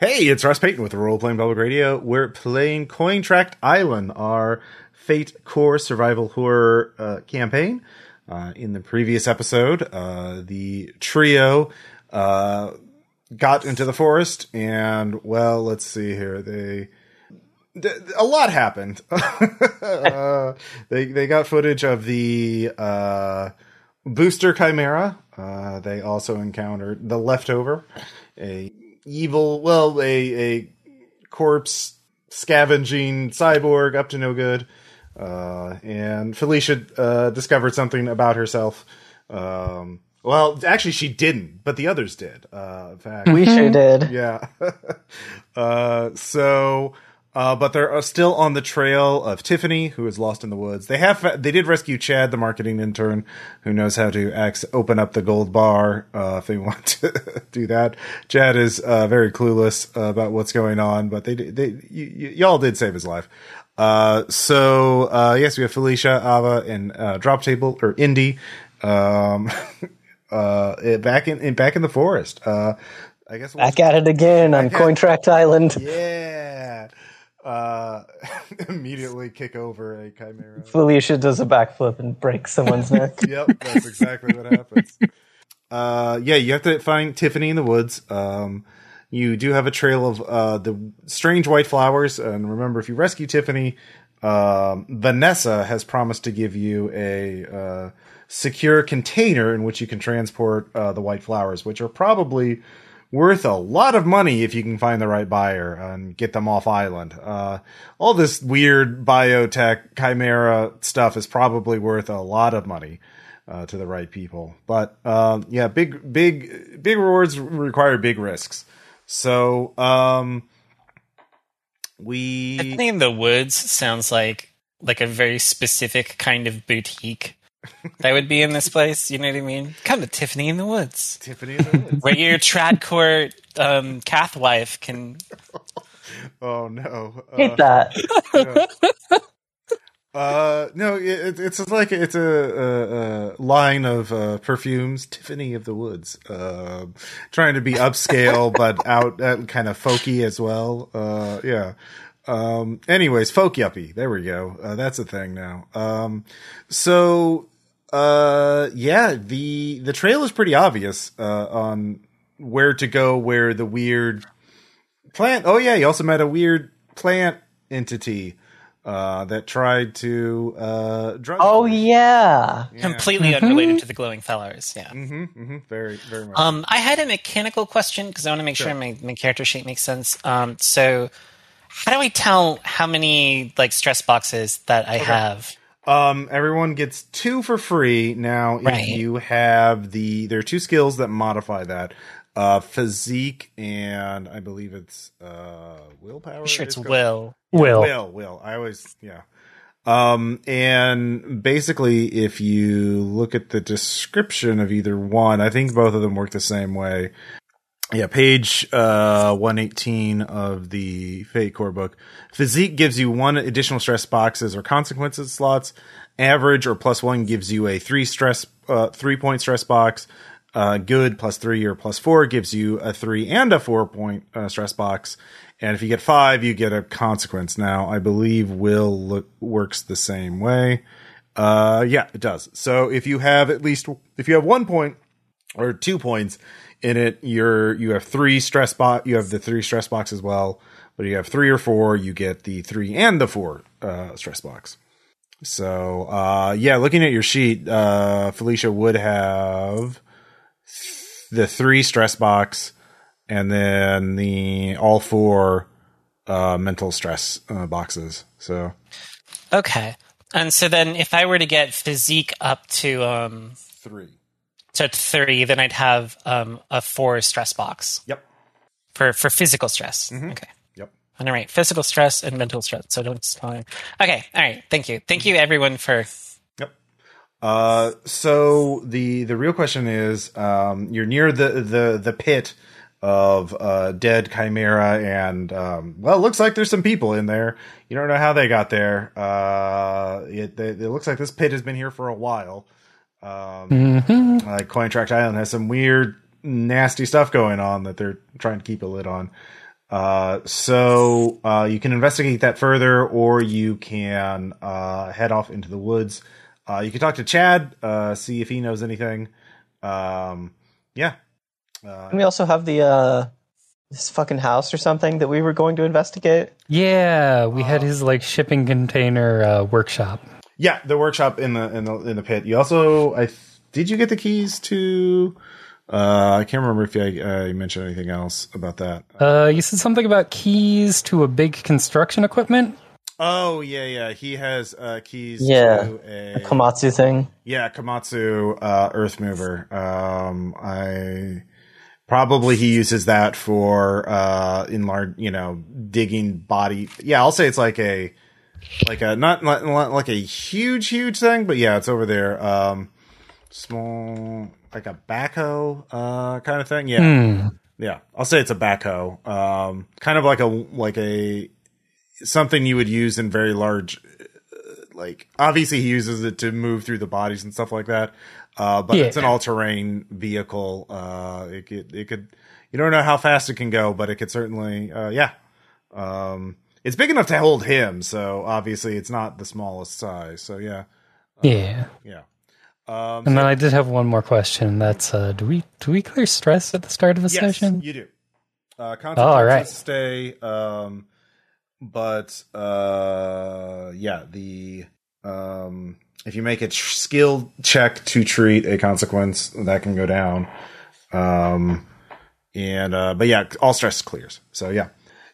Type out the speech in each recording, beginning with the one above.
Hey, it's Ross Payton with Role Playing Public Radio. We're playing Coin Cointract Island, our Fate Core survival horror uh, campaign. Uh, in the previous episode, uh, the trio uh, got into the forest, and well, let's see here. They a lot happened. uh, they they got footage of the uh, booster chimera. They also encountered the leftover, a evil, well, a a corpse scavenging cyborg up to no good. Uh, and Felicia uh, discovered something about herself. Um, well, actually, she didn't, but the others did. Uh, in fact, We sure did. yeah. uh, so, uh, but they're uh, still on the trail of Tiffany, who is lost in the woods. They have they did rescue Chad, the marketing intern, who knows how to ac- open up the gold bar uh, if they want to do that. Chad is uh, very clueless uh, about what's going on, but they they y- y- y'all did save his life. Uh, so uh, yes, we have Felicia, Ava, and uh, Drop Table or Indy. Um, uh, back in, in back in the forest. Uh, I guess we'll- Back at it again on Cointract Island. yeah. Uh, immediately kick over a chimera. Felicia does a backflip and breaks someone's neck. yep, that's exactly what happens. Uh, yeah, you have to find Tiffany in the woods. Um, you do have a trail of uh, the strange white flowers, and remember, if you rescue Tiffany, um, Vanessa has promised to give you a uh, secure container in which you can transport uh, the white flowers, which are probably worth a lot of money if you can find the right buyer and get them off island. Uh, all this weird biotech chimera stuff is probably worth a lot of money uh, to the right people. But um, yeah, big, big, big rewards require big risks. So um, we Tiffany in the Woods sounds like like a very specific kind of boutique that would be in this place. You know what I mean? Come to Tiffany in the Woods, Tiffany in the woods. where your tradcore um, cath wife can. oh no! Hate Uh, that. Uh, no, it, it's like it's a, a, a line of uh, perfumes. Tiffany of the Woods, uh, trying to be upscale but out uh, kind of folky as well. Uh, yeah. Um, anyways, folk yuppie. There we go. Uh, that's a thing now. Um, so, uh, yeah, the the trail is pretty obvious uh, on where to go. Where the weird plant. Oh yeah, you also met a weird plant entity uh, that tried to uh, drug. Oh yeah. Yeah. Completely unrelated to the glowing flowers. Yeah. Mm-hmm, mm-hmm, very, very much. Um, I had a mechanical question because I want to make sure, Sure. my, my character sheet makes sense. Um, so how do I tell how many like stress boxes that I have? Um, everyone gets two for free now. Right. If you have the, there are two skills that modify that. Uh, physique and I believe it's uh willpower. I'm sure it's called? will. Will. Will, will. I always, yeah. Um, and basically, if you look at the description of either one, I think both of them work the same way. Yeah, page uh 118 of the Fate Core book. Physique gives you one additional stress boxes or consequences slots. Average or plus one gives you a three stress, uh, three point stress box. Uh, good plus three or plus four gives you a three and a four point uh, stress box. And if you get five, you get a consequence. Now, I believe will look, works the same way. Uh, yeah, it does. So if you have at least, if you have one point or two points in it, you're, you have three stress box, you have the three stress box as well. But you have three or four, you get the three and the four, uh, stress box. So, uh, yeah, looking at your sheet, uh, Felicia would have the three stress box and then the all four, uh, mental stress, uh, boxes. So, Okay. And so then if I were to get physique up to um three. To three, then I'd have um a four stress box Yep. for for physical stress. Mhm. Okay. Yep. All right, physical stress and mental stress. So don't spell. Okay, all right. Thank you, thank you, everyone, for Yep. Uh, so the the real question is, um, you're near the the the pit of uh, dead chimera, and um, well, it looks like there's some people in there. You don't know how they got there. Uh, it, it, it looks like this pit has been here for a while. Um, Mm-hmm. like Cointract Island has some weird, nasty stuff going on that they're trying to keep a lid on. Uh, so uh, you can investigate that further, or you can uh, head off into the woods. Uh, you can talk to Chad, uh, see if he knows anything. Um, yeah. Uh, And we also have the uh this fucking house or something that we were going to investigate. Yeah, we had his like shipping container uh, workshop. Yeah, the workshop in the in the in the pit. You also, I th- did you get the keys to? Uh, I can't remember if I, I mentioned anything else about that. Uh, you said something about keys to a big construction equipment. Oh yeah, yeah. He has uh, keys Yeah, to a, The Komatsu thing. yeah Komatsu uh, Earth Mover. Um, I probably he uses that for uh, enlarge, you know, digging body. Yeah, I'll say it's like a like a not, not not like a huge huge thing, but yeah, it's over there. Um, small like a backhoe uh, kind of thing. Yeah. Hmm. Yeah, I'll say it's a backhoe. Um, kind of like a like a something you would use in very large. uh, Like obviously, he uses it to move through the bodies and stuff like that. Uh, but it's an all-terrain vehicle. Uh, it could it could you don't know how fast it can go, but it could certainly uh, yeah. Um, it's big enough to hold him, so obviously it's not the smallest size. So yeah, Yeah, yeah. Um, and then I did have one more question. That's uh, do we do we clear stress at the start of a Yes, session? you do. Uh, Oh, all stay, um, but uh, yeah, the um, if you make a tr- skill check to treat a consequence, that can go down. Um, and uh, but yeah, all stress clears. So yeah,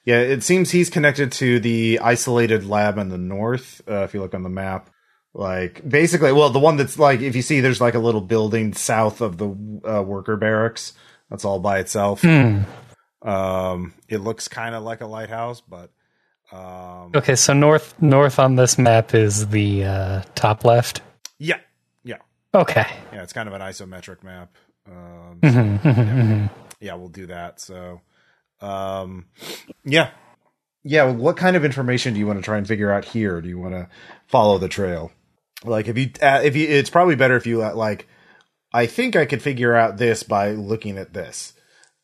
yeah. It seems he's connected to the isolated lab in the north. Uh, if you look on the map, like basically, well, the one that's like if you see, there's like a little building south of the uh, worker barracks. That's all by itself. Hmm. Um, it looks kind of like a lighthouse, but um, Okay, so north north on this map is the uh, top left. yeah, yeah, Okay. yeah. It's kind of an isometric map. Um, Mhm, mhm, mhm. yeah, we'll do that. So, um, yeah, yeah. well, What kind of information do you want to try and figure out here? Do you want to follow the trail? Like, if you, uh, if you, it's probably better if you uh, like. I think I could figure out this by looking at this.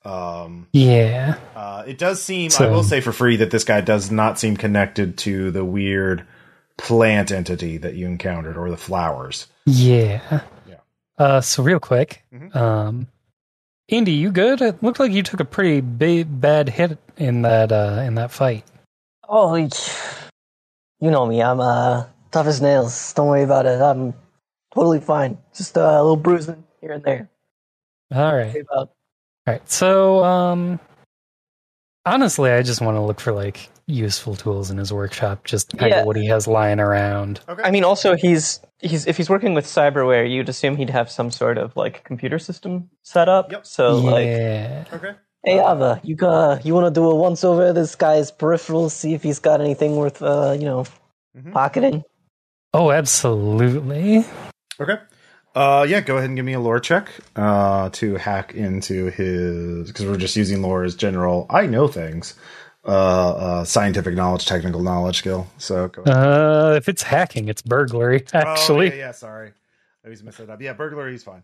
Um, Yeah. uh, it does seem, I will say for free, that this guy does not seem connected to the weird plant entity that you encountered or the flowers. Yeah. Yeah. Uh, so real quick, Mhm. um, Indy, you good? It looked like you took a pretty big bad hit in that uh, in that fight. Oh, y- you know me. I'm uh tough as nails. Don't worry about it. I'm totally fine. Just uh, a little bruising here and there. All right. About. All right. So, um, honestly, I just want to look for like useful tools in his workshop, just kind Yeah. of what he has lying around. Okay. I mean, also he's he's if he's working with cyberware, you'd assume he'd have some sort of like computer system set up. Yep. So like, okay. hey Ava, you got you want to do a once over this guy's peripherals, see if he's got anything worth uh you know Mhm. pocketing. Oh, absolutely. Okay. Uh, yeah, go ahead and give me a lore check uh, to hack into his because we're just using lore as general. I know things, uh, uh, scientific knowledge, technical knowledge skill. So go ahead. Uh, if it's hacking, it's burglary, actually, Oh, yeah, yeah, sorry, I always messed that up. Yeah, burglary is fine.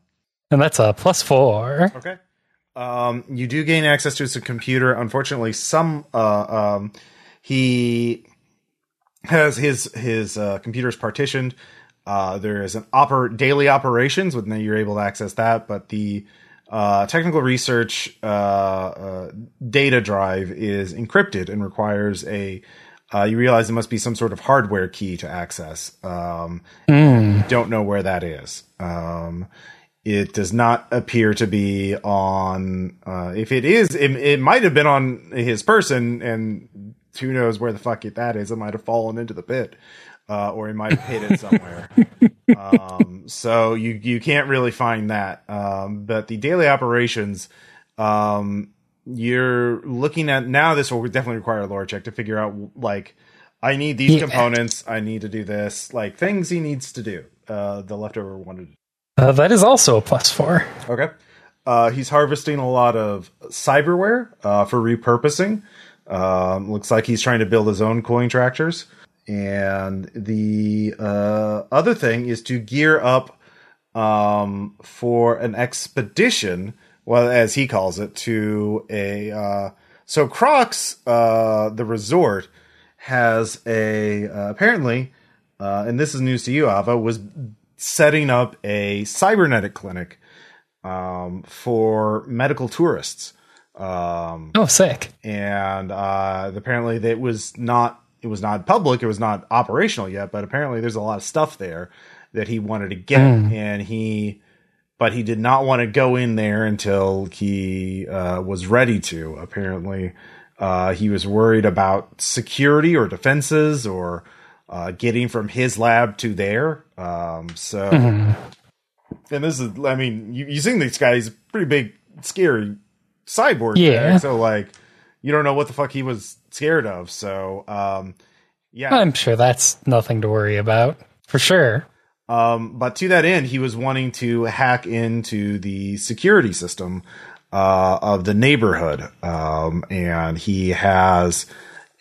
and that's a plus four. Okay. Um, you do gain access to his computer. Unfortunately, some uh, um, he has his his uh, computer is partitioned. Uh, there is an oper- daily operations, with you're able to access that, but the uh, technical research uh, uh, data drive is encrypted and requires a. Uh, you realize there must be some sort of hardware key to access. Um, Mm. don't know where that is. Um, it does not appear to be on. Uh, if it is, it, it might have been on his person, and who knows where the fuck it, that is. It might have fallen into the pit, uh, or he might have hid it somewhere. um, so you you can't really find that. Um, but the daily operations, um, you're looking at now. This will definitely require a lore check to figure out like. I need these Yeah. components. I need to do this. Like things he needs to do. Uh, the leftover wanted. Uh, that is also a plus four. Okay. Uh, he's harvesting a lot of cyberware uh, for repurposing. Um, looks like he's trying to build his own cooling tractors. And the uh, other thing is to gear up um, for an expedition, well, as he calls it, to a uh, So Crocs, uh, the resort, has a uh, apparently, uh, and this is news to you, Ava, was setting up a cybernetic clinic um, for medical tourists. Um, Oh, sick. and uh, apparently that was not it was not public it was not operational yet but apparently there's a lot of stuff there that he wanted to get and he but he did not want to go in there until he uh, was ready to. Apparently uh, he was worried about security or defenses or uh, getting from his lab to there um, so and this is i mean you, you seen this guy he's a pretty big scary cyborg Yeah. guy, so like you don't know what the fuck he was scared of. So um yeah. I'm sure that's nothing to worry about for sure. um but to that end he was wanting to hack into the security system uh of the neighborhood. Um and he has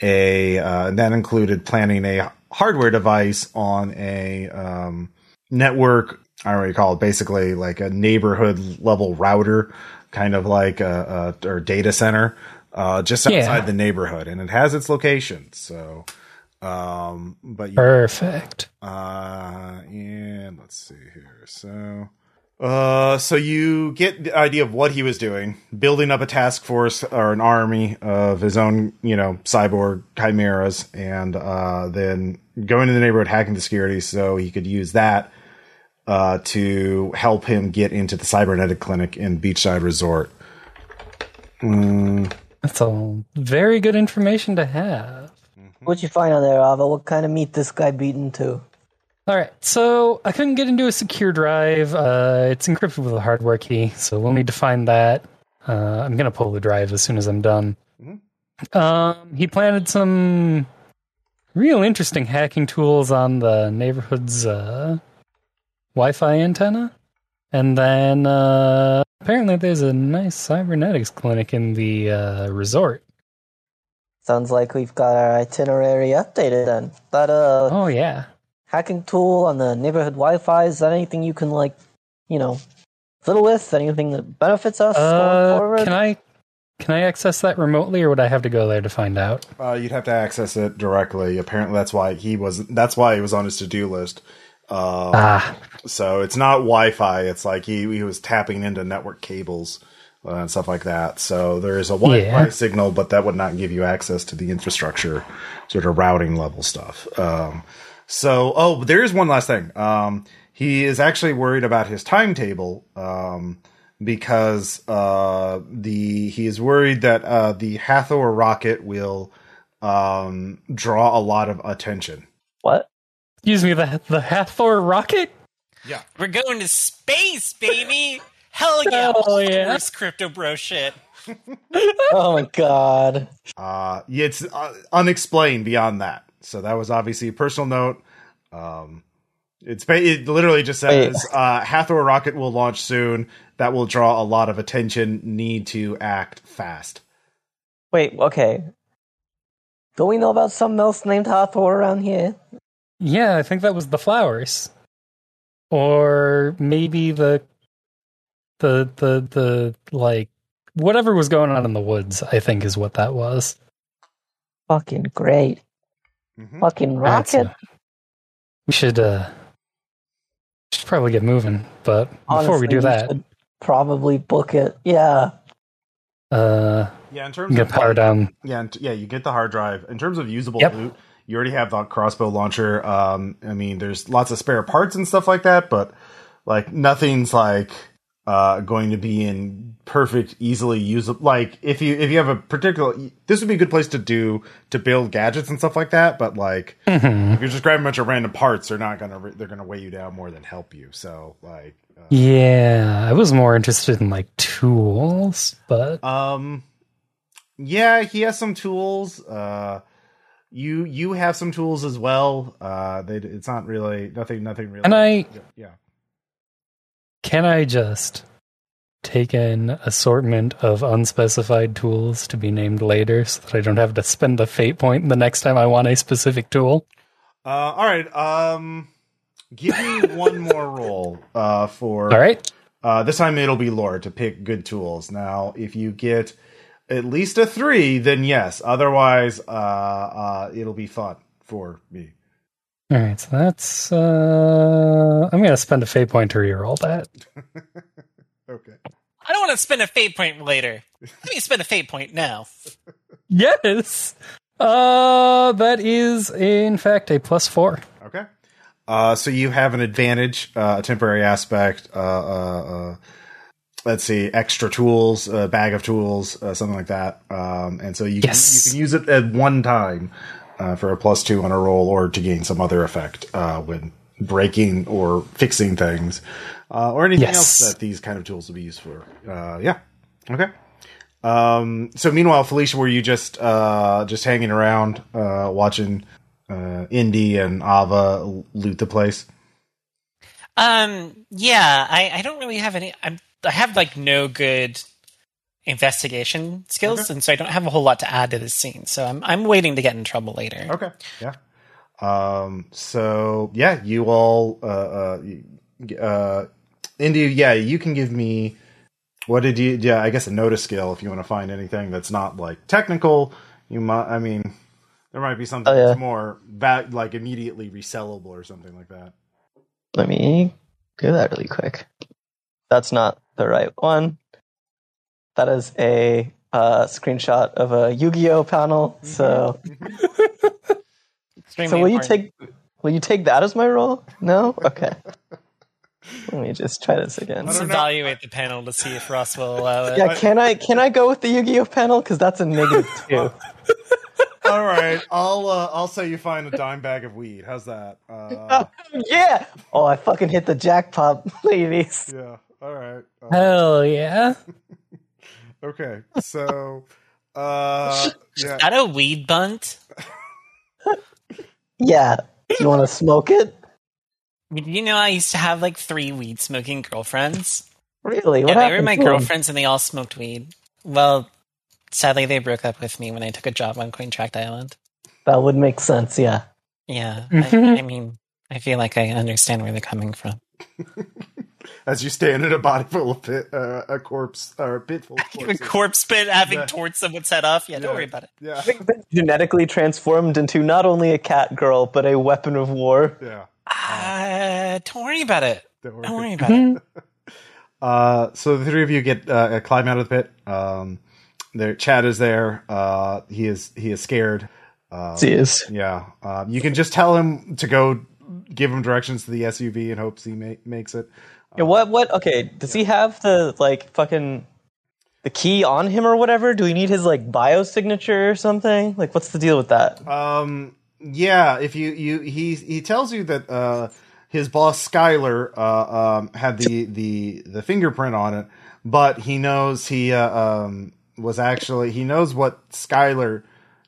a uh that included planning a hardware device on a um network. I don't know what you call it. Basically like a neighborhood level router kind of like a, a or data center uh just outside Yeah. the neighborhood and it has its location so um but you Perfect. uh, and let's see here. So, uh, so you get the idea of what he was doing, building up a task force or an army of his own, you know, cyborg chimeras, and uh, then going to the neighborhood, hacking the security, so he could use that uh, to help him get into the cybernetic clinic in Beachside Resort. That's all very good information to have. What'd you find on there, Ava? What kind of meat this guy beaten to? All right, so I couldn't get into a secure drive. Uh, it's encrypted with a hardware key, so we'll need to find that. Uh, I'm gonna pull the drive as soon as I'm done. Um, he planted some real interesting hacking tools on the neighborhood's uh, Wi-Fi antenna, and then uh, apparently there's a nice cybernetics clinic in the uh, resort. Sounds like we've got our itinerary updated then. That uh Oh yeah, hacking tool on the neighborhood Wi-Fi is that anything you can like, you know, fiddle with? Anything that benefits us going uh, forward? can I can I access that remotely, or would I have to go there to find out? Uh, you'd have to access it directly. Apparently, that's why he was. That's why he was on his to-do list. Uh, Ah, So it's not Wi-Fi. It's like he he was tapping into network cables uh, and stuff like that. So there is a Wi-Fi Yeah. signal, but that would not give you access to the infrastructure, sort of routing level stuff. Um, so oh, there is one last thing. Um, he is actually worried about his timetable um, because uh, the he is worried that uh, the Hathor rocket will um, draw a lot of attention. what? Excuse me, the the Hathor rocket. Yeah. We're going to space, baby. Hell yeah! Hell yeah. Worst crypto bro shit. Oh my god. Uh, it's uh, unexplained beyond that. So that was obviously a personal note. Um, it's it literally just says uh, Hathor rocket will launch soon. That will draw a lot of attention. Need to act fast. Wait, okay. Don't we know about something else named Hathor around here? Yeah, I think that was the flowers, or maybe the the the the like whatever was going on in the woods. I think is what that was. Fucking great. Mhm. Fucking rocket. uh, we should uh should probably get moving, but before we Honestly, do that, probably book it. Yeah. uh, Yeah, in terms gonna of power down. yeah, yeah, you get the hard drive. In terms of usable Yep. loot, you already have the crossbow launcher. Um, I mean, there's lots of spare parts and stuff like that, but like nothing's like uh going to be in perfect, easily usable. Like if you if you have a particular, this would be a good place to do to build gadgets and stuff like that. But like if you're just grabbing a bunch of random parts, they're not gonna they're gonna weigh you down more than help you. So like. Uh, Yeah, I was more interested in like tools, but Um, yeah, he has some tools. Uh, you you have some tools as well. Uh, they, it's not really nothing. Nothing really. And I- yeah. can I just take an assortment of unspecified tools to be named later so that I don't have to spend a fate point the next time I want a specific tool? Uh, all right. Um, give me one more roll. Uh, for All right. Uh, this time it'll be lore to pick good tools. Now, if you get at least a three, then yes. Otherwise, uh, uh, it'll be fun for me. All right, so that's. Uh, I'm gonna spend a fate point to reroll that. Okay. I don't want to spend a fate point later. Let me spend a fate point now. Yes. Uh, that is in fact a plus four. Okay. Uh, so you have an advantage, uh, a temporary aspect. Uh, uh, uh, let's see, extra tools, a bag of tools, uh, something like that. Um, and so you Yes. can, you can use it at one time uh, for a plus two on a roll, or to gain some other effect uh, when breaking or fixing things, uh, or anything Yes. else that these kind of tools will be used for. Uh, yeah. Okay. Um, so meanwhile, Felicia, were you just uh, just hanging around, uh, watching uh, Indy and Ava loot the place? Um, yeah, I, I don't really have any. I'm, I have like no good investigation skills, and so I don't have a whole lot to add to this scene. So I'm I'm waiting to get in trouble later. Okay. Yeah. Um, so yeah, you all, uh, uh, uh, Indy, yeah, you can give me, what did you, yeah, I guess a notice skill if you want to find anything that's not like technical. You might, I mean, there might be something Oh, yeah. that's more va- like immediately resellable or something like that. Let me do that really quick. That's not the right one. That is a uh, screenshot of a Yu-Gi-Oh panel. So, Extremely so will you take will you take that as my role? No. Okay. Let me just try this again. Let's evaluate the panel to see if Ross will allow it. Yeah, can I can I go with the Yu-Gi-Oh panel because that's a negative two. all right. I'll, uh, I'll say you find a dime bag of weed. How's that? Uh, yeah. Oh, I fucking hit the jackpot, ladies. yeah. All right. Uh, Hell yeah! okay. So, uh, yeah. Is that a weed bunt? Yeah. You want to smoke it? Did you know I used to have like three weed smoking girlfriends? Really? What yeah, they were my to 'em? girlfriends and they all smoked weed. Well, sadly, they broke up with me when I took a job on Queen Tract Island. That would make sense. Yeah. Yeah. I, I mean, I feel like I understand where they're coming from. As you stand in a body full of pit, uh, a corpse or a pit full of A corpses. corpse pit having Yeah. torch someone set off. Yeah, don't Yeah. worry about it. Yeah. Genetically transformed into not only a cat girl but a weapon of war. Yeah. Uh, don't worry about it. Don't worry. Don't worry about it. Uh, so the three of you get uh, climb out of the pit. Um, there, Chad is there. Uh, he is he is scared. Uh, Jeez. yeah. Uh, you can just tell him to go, give him directions to the SUV in hopes he ma- makes it. Yeah, what? What? Okay. Does he have the like fucking the key on him or whatever? Do we need his like bio signature or something? Like, what's the deal with that? Um, yeah, if you you he he tells you that uh his boss Skyler uh um had the the the fingerprint on it, but he knows he uh, um was actually he knows what Skyler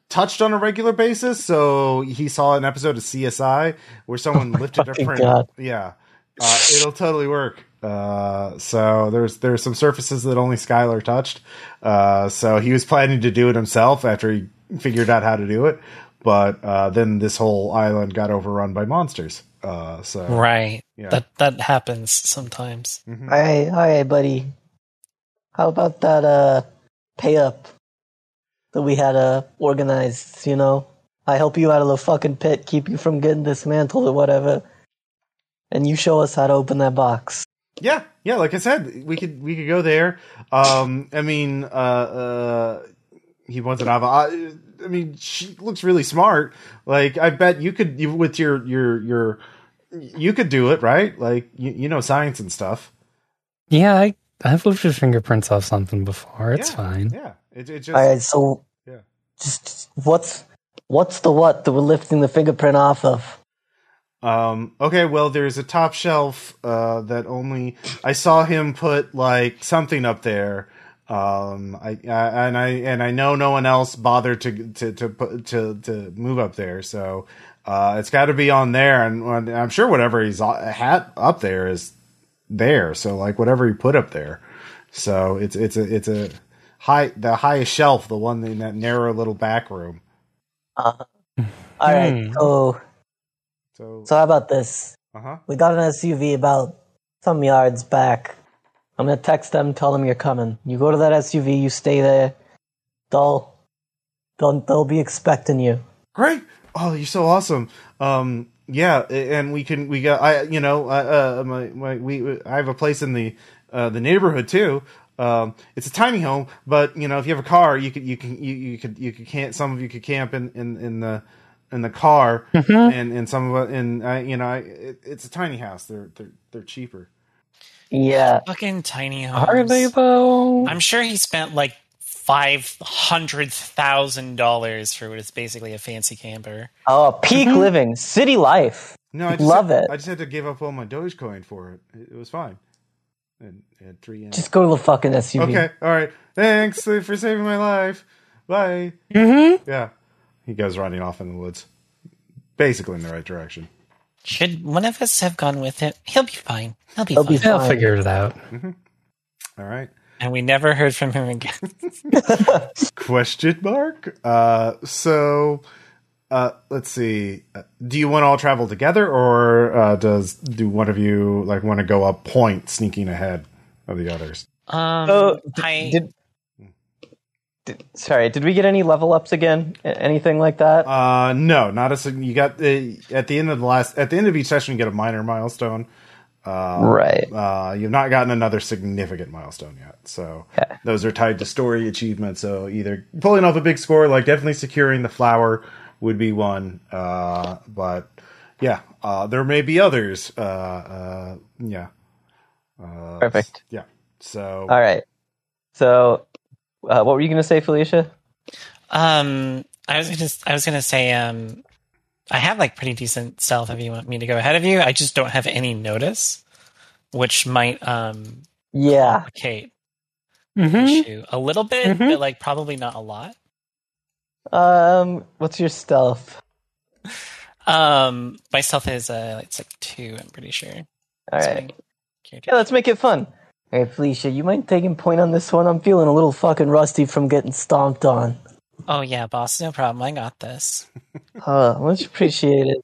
touched on a regular basis, so he saw an episode of CSI where someone lifted a print. God. Yeah. Uh, it'll totally work. Uh, so there's there's some surfaces that only Skylar touched. Uh, so he was planning to do it himself after he figured out how to do it, but uh, then this whole island got overrun by monsters. Uh, so Right. Yeah. That that happens sometimes. Hey, hey, buddy. How about that uh pay up that we had uh organized? You know, I help you out of the fucking pit, keep you from getting dismantled or whatever, and you show us how to open that box. yeah, yeah. Like I said, we could we could go there. Um, I mean, uh, uh, he wants an Ava. I, I mean, she looks really smart. Like I bet you could you with your your your you could do it, right? Like you you know science and stuff. Yeah, I, I've lifted fingerprints off something before. It's Yeah. fine. Yeah, it, it just All right, so Yeah. just what's what's the what that we're lifting the fingerprint off of? Um, okay, well, there's a top shelf uh, that only I saw him put like something up there. Um, I, I and I and I know no one else bothered to to to put to to move up there, so uh, it's got to be on there. And, and I'm sure whatever he's uh, hat up there is there. So like whatever he put up there. So it's it's a it's a high the highest shelf, the one in that narrow little back room. Uh, all right, Hmm. so So so how about this? uh huh. We got an SUV about some yards back. I'm gonna text them, tell them you're coming. You go to that SUV, you stay there. They'll they'll they'll be expecting you. Great. Oh, you're so awesome. Um, yeah, and we can we got I you know uh, uh my my we I have a place in the uh the neighborhood too. Um, it's a tiny home, but you know if you have a car, you could you can you, you could you could camp. Some of you could camp in in in the in the car, and and some of it in uh, you know I, it, it's a tiny house. They're they're they're cheaper. Yeah. Fucking tiny homes. Are they though? I'm sure he spent like five hundred thousand dollars for what is basically a fancy camper. Oh, peak living, city life. No, I just Love had, it. I just had to give up all my Dogecoin for it. It, it was fine. And had three. In. Just go to the fucking SUV. Okay, all right. Thanks for saving my life. Bye. Mm-hmm. Yeah. He goes running off in the woods. Basically in the right direction. Should one of us have gone with him? He'll be fine. He'll be He'll fine. be They'll figure it out. All right. And we never heard from him again. Question mark? Uh so uh let's see. Uh, Do you want to all travel together or uh does do one of you like want to go up point sneaking ahead of the others? Um, Oh, d- I did, did- sorry, did we get any level ups again? Anything like that? Uh no, not a you got the at the end of the last at the end of each session you get a minor milestone. Uh right. Uh, you've not gotten another significant milestone yet. So those are tied to story achievements. So either pulling off a big score, like definitely securing the flower would be one. Uh, but yeah, uh, there may be others. Uh, uh, yeah. Uh, Perfect. Yeah. So All right. So, uh, what were you going to say, Felicia? um, I was gonna I was gonna say um, I have like pretty decent stealth. If you want me to go ahead of you, I just don't have any notice, which might um Yeah. complicate Mm-hmm. issue a little bit, Mhm. but like probably not a lot. Um, what's your stealth? Um, my stealth is uh, it's like two. I'm pretty sure. All That's right. Yeah, let's make it fun. Hey, Felicia, you mind taking point on this one? I'm feeling a little fucking rusty from getting stomped on. Oh yeah, boss, no problem. I got this. Uh, much appreciated.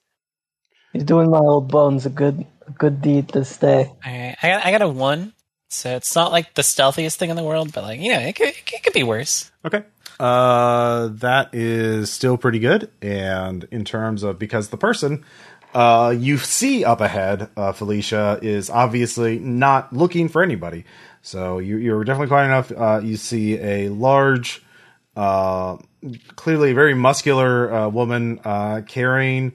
You're doing my old bones a good, a good deed this day. All right, I got I got a one, so it's not like the stealthiest thing in the world, but like you know, it could it could be worse. Okay. Uh, that is still pretty good. And in terms of because the person uh, you see up ahead, uh, Felicia is obviously not looking for anybody. So you, you're definitely quiet enough. Uh, you see a large, uh, clearly very muscular uh, woman uh, carrying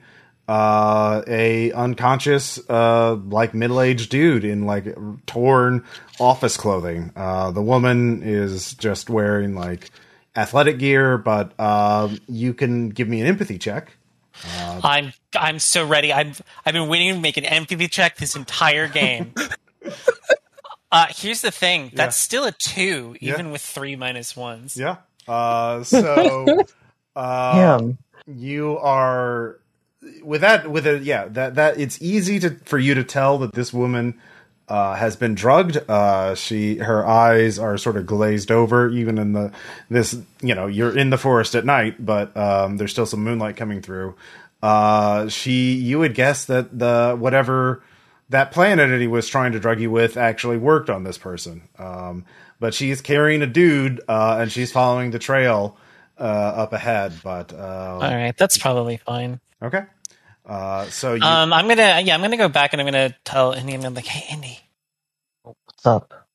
a unconscious like middle-aged dude in like torn office clothing the woman is just wearing like athletic gear but you can give me an empathy check I'm I'm so ready. I've I've been waiting to make an empathy check this entire game. uh, here's the thing. That's still a two, Yeah. even with three minus ones. yeah uh so uh you are with that with a yeah that that it's easy to for you to tell that this woman uh, has been drugged. Uh, she her eyes are sort of glazed over, even in the this you know you're in the forest at night, but um, there's still some moonlight coming through. Uh, she you would guess that the whatever that plant entity was trying to drug you with actually worked on this person. Um, but she's carrying a dude uh, and she's following the trail uh, up ahead. But uh, All right, that's probably fine. okay, uh, so you, Um, I'm gonna yeah, I'm gonna go back and I'm gonna tell Indy. I'm gonna be like, hey, Indy, What's up?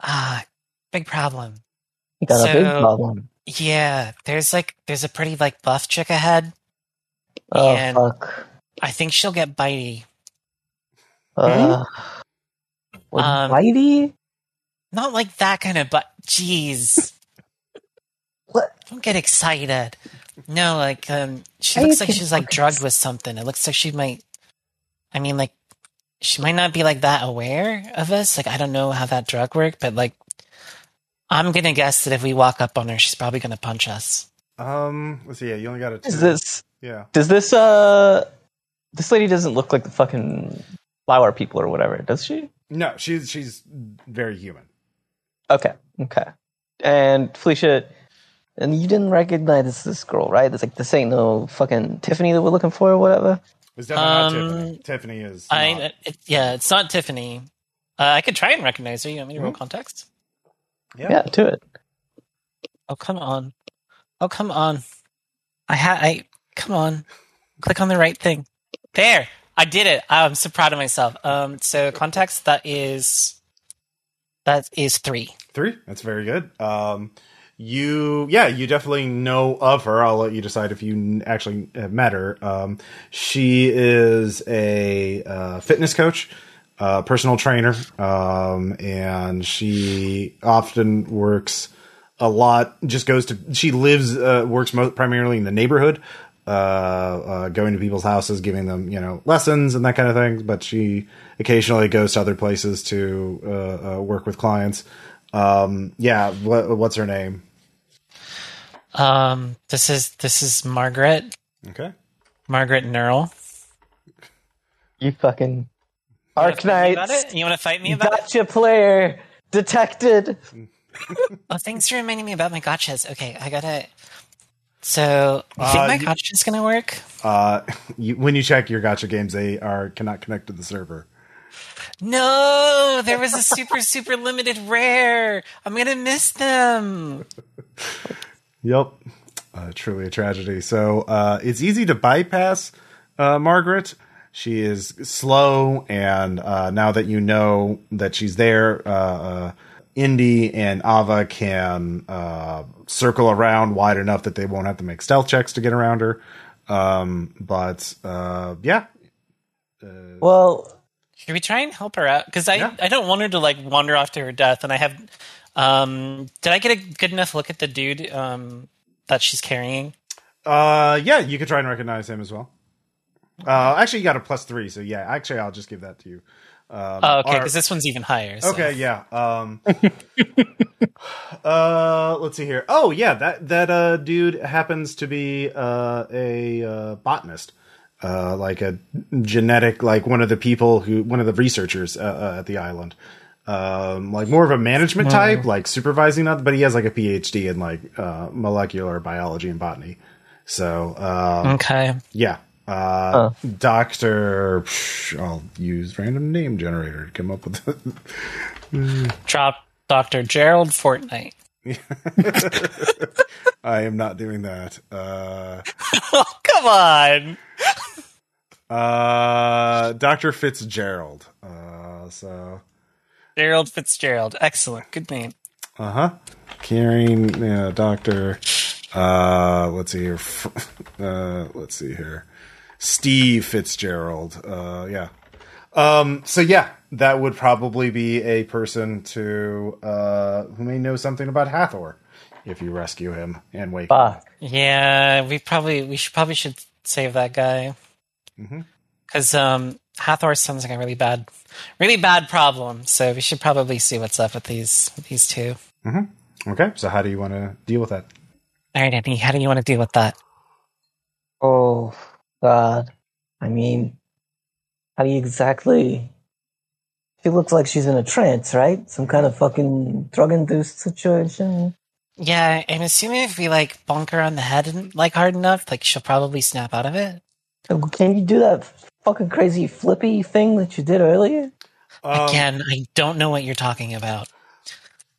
ah, big problem. You got a big problem. Yeah, there's like there's a pretty like buff chick ahead. Oh and- fuck. I think she'll get bitey. Uh, with Um, Whitey? Not like that kind of, but jeez. What? Don't get excited. No, like um, she How looks like she's like fucking drugged with something. It looks like she might. I mean, like she might not be like that aware of us. Like I don't know how that drug worked, but like I'm gonna guess that if we walk up on her, she's probably gonna punch us. um, let's see. Yeah, you only got a two. Is this? Yeah. Does this? Uh, this lady doesn't look like the fucking flower people or whatever, does she? No, she's she's very human. Okay. Okay. And Felicia, and you didn't recognize this girl, right? It's like this ain't no fucking Tiffany that we're looking for or whatever. It's definitely Um, not Tiffany. Tiffany is. I not. it, yeah, it's not Tiffany. Uh, I could try and recognize her. You want me to roll Mhm. context? Yeah. Yeah, to it. Oh come on. Oh, come on. I had I come on. Click on the right thing. There. I did it. I'm so proud of myself. Um so context that is that is 3. Three. That's very good. Um, you, yeah, you definitely know of her. I'll let you decide if you actually met her. Um, she is a uh, fitness coach, uh, personal trainer, um, and she often works a lot. Just goes to. She lives, uh, works mo- primarily in the neighborhood. Uh, uh, going to people's houses, giving them, you know, lessons and that kind of thing. But she occasionally goes to other places to uh, work with clients. Um, yeah, what, what's her name? Um this is this is Margaret. Okay. Margaret Neural. You fucking You wanna Arc fight me about Knights. it? You want to fight me about it? Gotcha player detected. Oh, thanks for reminding me about my gotchas. Okay, I gotta. So, you think Uh, my you- gotcha's gonna work? Uh, you, when you check your gotcha games, they are cannot connect to the server. No, there was a super super limited rare. I'm gonna miss them. Yep. Uh, truly a tragedy. So uh, it's easy to bypass uh, Margaret. She is slow, and uh, now that you know that she's there, uh, uh, Indy and Ava can uh, circle around wide enough that they won't have to make stealth checks to get around her. Um, but uh, yeah, Well, Should we try and help her out? Because I Yeah. I don't want her to like wander off to her death. And I have. Um, did I get a good enough look at the dude um that she's carrying? uh, yeah, you could try and recognize him as well. Uh, actually, you got a plus three, so yeah. Actually, I'll just give that to you. Um, Oh, okay, because this one's even higher. so- Okay, yeah. Um Uh let's see here. Oh, yeah, that that uh dude happens to be uh a uh botanist. Uh like a genetic like one of the people who one of the researchers uh, uh, at the island. Um like more of a management type, like supervising other, but he has like a PhD in like uh molecular biology and botany. So, um Okay. yeah. Uh, Doctor, I'll use random name generator to come up with. Drop Doctor Gerald Fortnite. I am not doing that. Uh, Oh, come on. uh, Doctor Fitzgerald. Uh, so, Gerald Fitzgerald. Excellent. Good name. uh huh. Carrying, yeah, Doctor. Uh, let's see here. Uh, let's see here. Steve Fitzgerald. Uh, yeah. Um, so yeah, that would probably be a person to uh, who may know something about Hathor if you rescue him and wake him. Yeah, we probably we should probably should save that guy Mhm. because um, Hathor sounds like a really bad, really bad problem. So we should probably see what's up with these these two. mm-hmm. Okay, so how do you want to deal with that? All right, Andy, how do you want to deal with that? Oh God. I mean, how do you exactly? She looks like she's in a trance, right? Some kind of fucking drug-induced situation. Yeah, I'm assuming if we like bonk her on the head and like hard enough, like she'll probably snap out of it. Can you do that fucking crazy flippy thing that you did earlier? Um, Again, I don't know what you're talking about.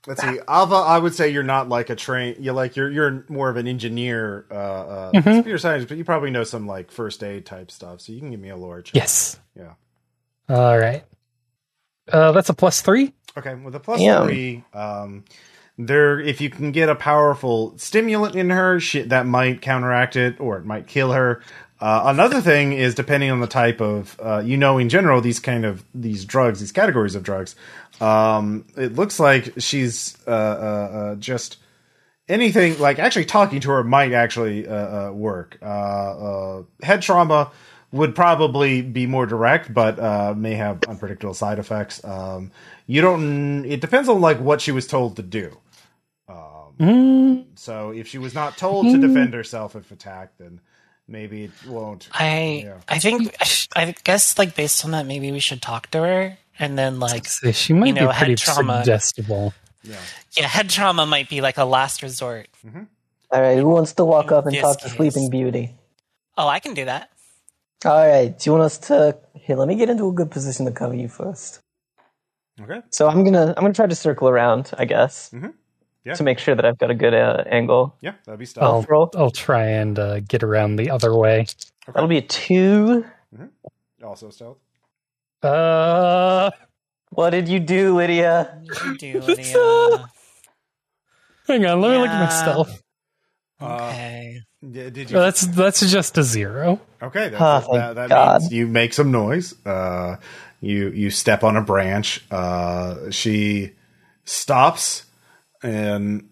Let's see, Ava. I would say you're not like a train. You're like you're you're more of an engineer, uh, uh, computer scientist, but you probably know some like first aid type stuff. So you can give me a lore check. Yes. Yeah. All right. Uh, that's a plus three. Okay. With a plus Damn. three, um, there if you can get a powerful stimulant in her, shit that might counteract it, or it might kill her. Uh, another thing is depending on the type of, uh, you know, in general, these kind of these drugs, these categories of drugs. Um, it looks like she's uh, uh, uh, just anything like actually talking to her might actually uh, uh, work. Uh, uh, head trauma would probably be more direct, but uh, may have unpredictable side effects. Um, you don't. It depends on like what she was told to do. Mm, So if she was not told to defend herself if attacked, then maybe it won't. I Yeah. I think I guess like based on that, maybe we should talk to her and then like so she might You know, be pretty head trauma. suggestible. Yeah. yeah, head trauma might be like a last resort. All right, who wants to walk In up and this talk to. Sleeping Beauty? Oh, I can do that. All right, do you want us to? Here, let me get into a good position to cover you first. Okay. So I'm gonna I'm gonna try to circle around, I guess. Mhm. Yeah. to make sure that I've got a good uh, angle. Yeah, that'd be I'll, stealth. I'll try and uh, get around the other way. That'll be a two. Also stealth. Uh, What did you do, Lydia? What did you do, Lydia? hang on, let me look at my stealth. Okay. Yeah, did you? Uh, That's that's just a zero. Okay, that's, Oh, thank that, that God. means you make some noise. Uh, you you step on a branch. Uh, she stops and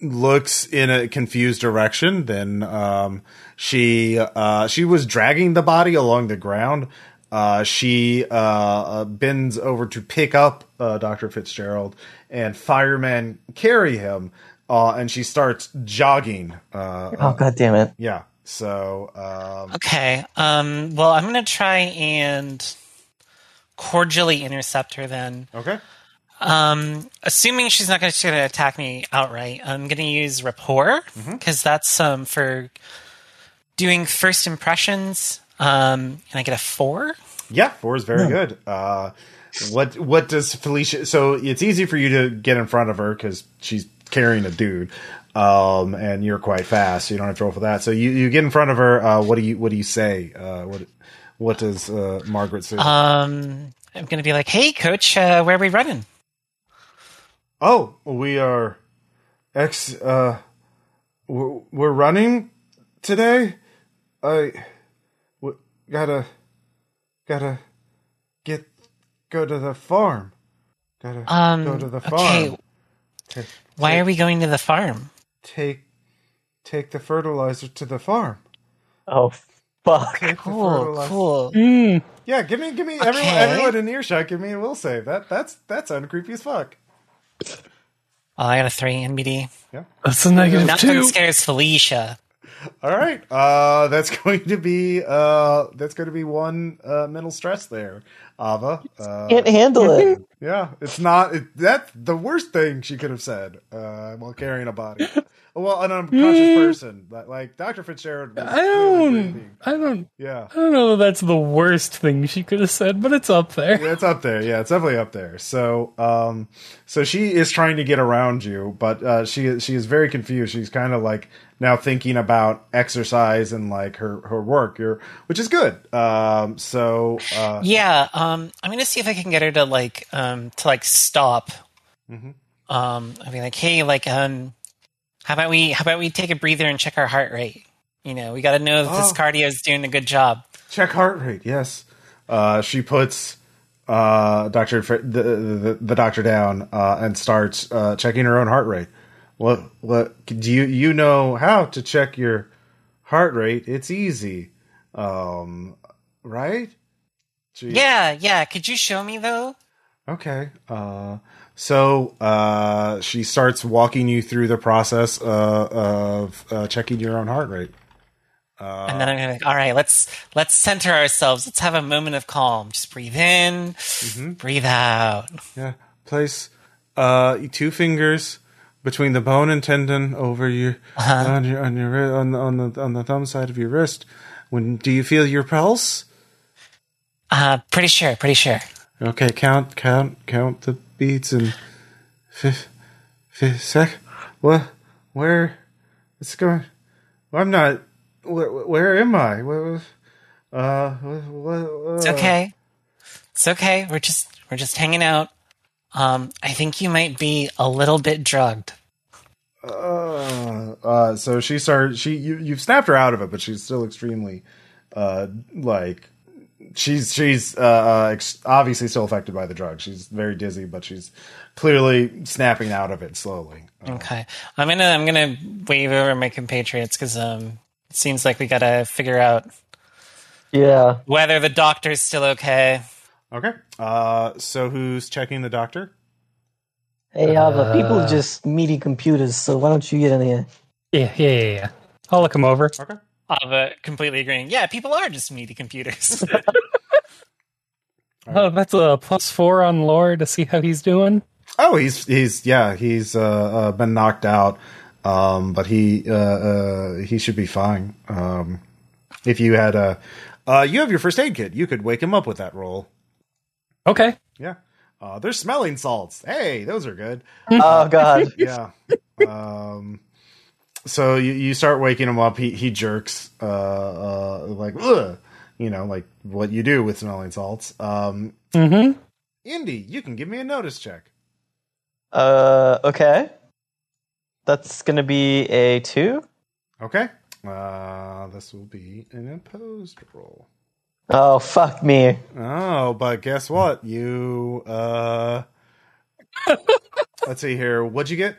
looks in a confused direction. Then um, she uh, she was dragging the body along the ground. Uh, she uh, uh, bends over to pick up uh, Doctor Fitzgerald, and firemen carry him. Uh, and she starts jogging. Uh, Oh god damn it! yeah. So um, Okay. Um, well, I'm going to try and cordially intercept her then. okay. Um, assuming she's not going to attack me outright, I'm going to use rapport because that's um, for doing first impressions. Um, and I get a four. Yeah, four is very good. Uh, what what does Felicia? So it's easy for you to get in front of her because she's carrying a dude, um, and you're quite fast. So you don't have to roll for that. So you, you get in front of her. Uh, what do you what do you say? Uh, what what does uh, Margaret say? Um, I'm going to be like, "Hey, coach, uh, where are we running?" Oh, we are ex. Uh, we're, we're running today. I w- gotta gotta get go to the farm. Gotta Um, go to the farm. okay. Ta- Why are we going to the farm? take take the fertilizer to the farm. Oh fuck! Cool, cool. Mm, Yeah, give me give me everyone, Okay. everyone in earshot. Give me a will save. That that's that's uncreepy as fuck. Oh, I got a three in BD. that's a negative Nothing two. scares Felicia. All right, uh, that's going to be uh, that's going to be one uh, mental stress there, Ava. Uh, Can't handle it. yeah, it's not it, that's the worst thing she could have said uh, while carrying a body. well, an unconscious person, like, like Doctor Fitzgerald. I don't. breathing. I don't. Yeah. I don't know that that's the worst thing she could have said, but it's up there. Yeah, it's up there. Yeah, it's definitely up there. So, um, so she is trying to get around you, but uh, she she is very confused. She's kind of like now thinking about exercise and like her her work, your which is good. Um, so uh, Yeah, um, I'm gonna see if I can get her to like um to like stop. Mhm. Um, I mean, like, hey, like, um, how about we how about we take a breather and check our heart rate? You know, we got to know if this Oh. cardio is doing a good job. check heart rate. Yes, uh, she puts uh, Doctor the, the the doctor down uh, and starts uh, checking her own heart rate. What what do you you know how to check your heart rate? It's easy, um, right? She- Yeah, yeah. Could you show me though? Okay. Uh, so uh, she starts walking you through the process uh, of uh, checking your own heart rate. Uh, and then I'm gonna like, all right, let's let's center ourselves. Let's have a moment of calm. Just breathe in, Mm-hmm. breathe out. Yeah. Place uh two fingers between the bone and tendon over your on your on your on the on the on the thumb side of your wrist. When do you feel your pulse? Uh, pretty sure, pretty sure. Okay, count count count the beats and fifth fifth sec. What? Where? It's going. I'm not. Where, where am I? Where, uh, what, what, It's okay. It's okay. We're just we're just hanging out. Um, I think you might be a little bit drugged. Uh, uh, so she started. She you you've snapped her out of it, but she's still extremely, uh, like she's she's uh, uh ex- obviously still affected by the drug. She's very dizzy, but she's clearly snapping out of it slowly. Uh, Okay, I'm gonna I'm gonna wave over my compatriots because um, it seems like we gotta figure out Yeah. whether the doctor's still okay. okay. Uh, so who's checking the doctor? Hey, Ava, people Uh. are just meaty computers, so why don't you get in here? Yeah, yeah, yeah, yeah. I'll look him over. Okay. Ava completely agreeing. Yeah, people are just meaty computers. Oh, that's a plus four on lore to see how he's doing. Oh, he's he's yeah he's uh, uh been knocked out, um, but he uh, uh he should be fine. Um, if you had a, uh, you have your first aid kit, you could wake him up with that roll. Okay. Yeah. Uh, they're smelling salts. Hey, those are good. Oh god. Yeah. um, so you, you start waking him up. He he jerks. Uh, uh, like Ugh! You know, like what you do with smelling salts. Um, Mm-hmm. Indy, you can give me a notice check. Uh, okay. That's gonna be a two. Okay. Uh, this will be an opposed roll. Oh fuck me. Oh, but guess what? You uh let's see here. What'd you get?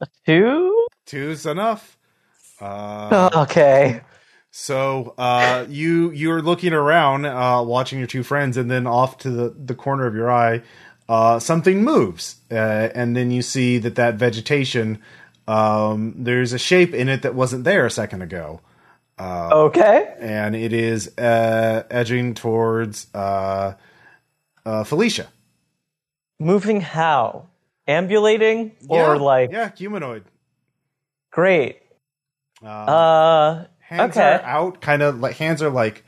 A Two. Two's enough. Uh okay. So uh you you're looking around, uh watching your two friends, and then off to the, the corner of your eye, uh something moves. Uh and then you see that that vegetation um there's a shape in it that wasn't there a second ago. Okay. And it is uh edging towards uh uh Felicia. Moving how? Ambulating or Yeah, like yeah, humanoid. great. Uh, Uh, hands okay. are out, kind of like hands are like,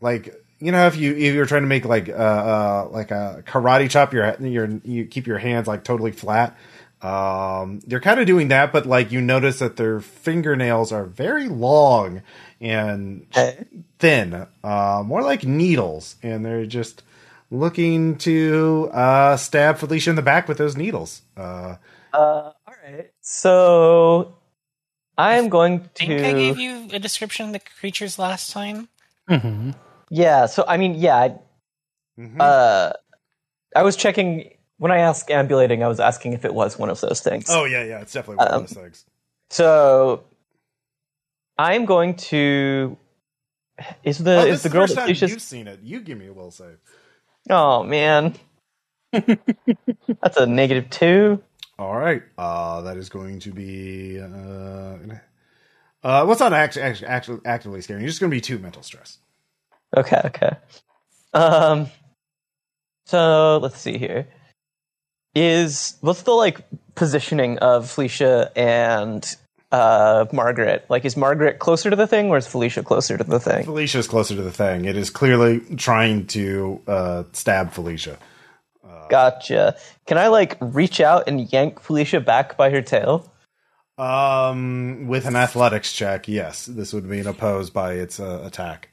like you know if you if you're trying to make like uh, uh like a karate chop, your your you keep your hands like totally flat. Um, they're kind of doing that, but like you notice that their fingernails are very long and thin, uh, more like needles, and they're just looking to uh stab Felicia in the back with those needles. Uh, Uh, all right. So I'm going to. I think I gave you a description of the creatures last time. Mm-hmm. Yeah. So I mean, yeah. I- mhm. Uh, I was checking when I asked ambulating. I was asking if it was one of those things. oh yeah, yeah, it's definitely one um, of those things. So I'm going to. Is the Oh, is the is girl first that time you've seen it. You give me a will save. Oh man, that's a negative two. All right. Uh, that is going to be. Uh, uh, what's not actually, actually, actually actively scaring You're Just going to be two mental stress. Okay, okay. Um. So let's see here. Is what's the like positioning of Felicia and uh Margaret? Like, is Margaret closer to the thing, or is Felicia closer to the thing? Felicia is closer to the thing. It is clearly trying to uh, stab Felicia. Gotcha. Can I like reach out and yank Felicia back by her tail? Um, with an athletics check, yes, this would be an opposed by its uh, attack.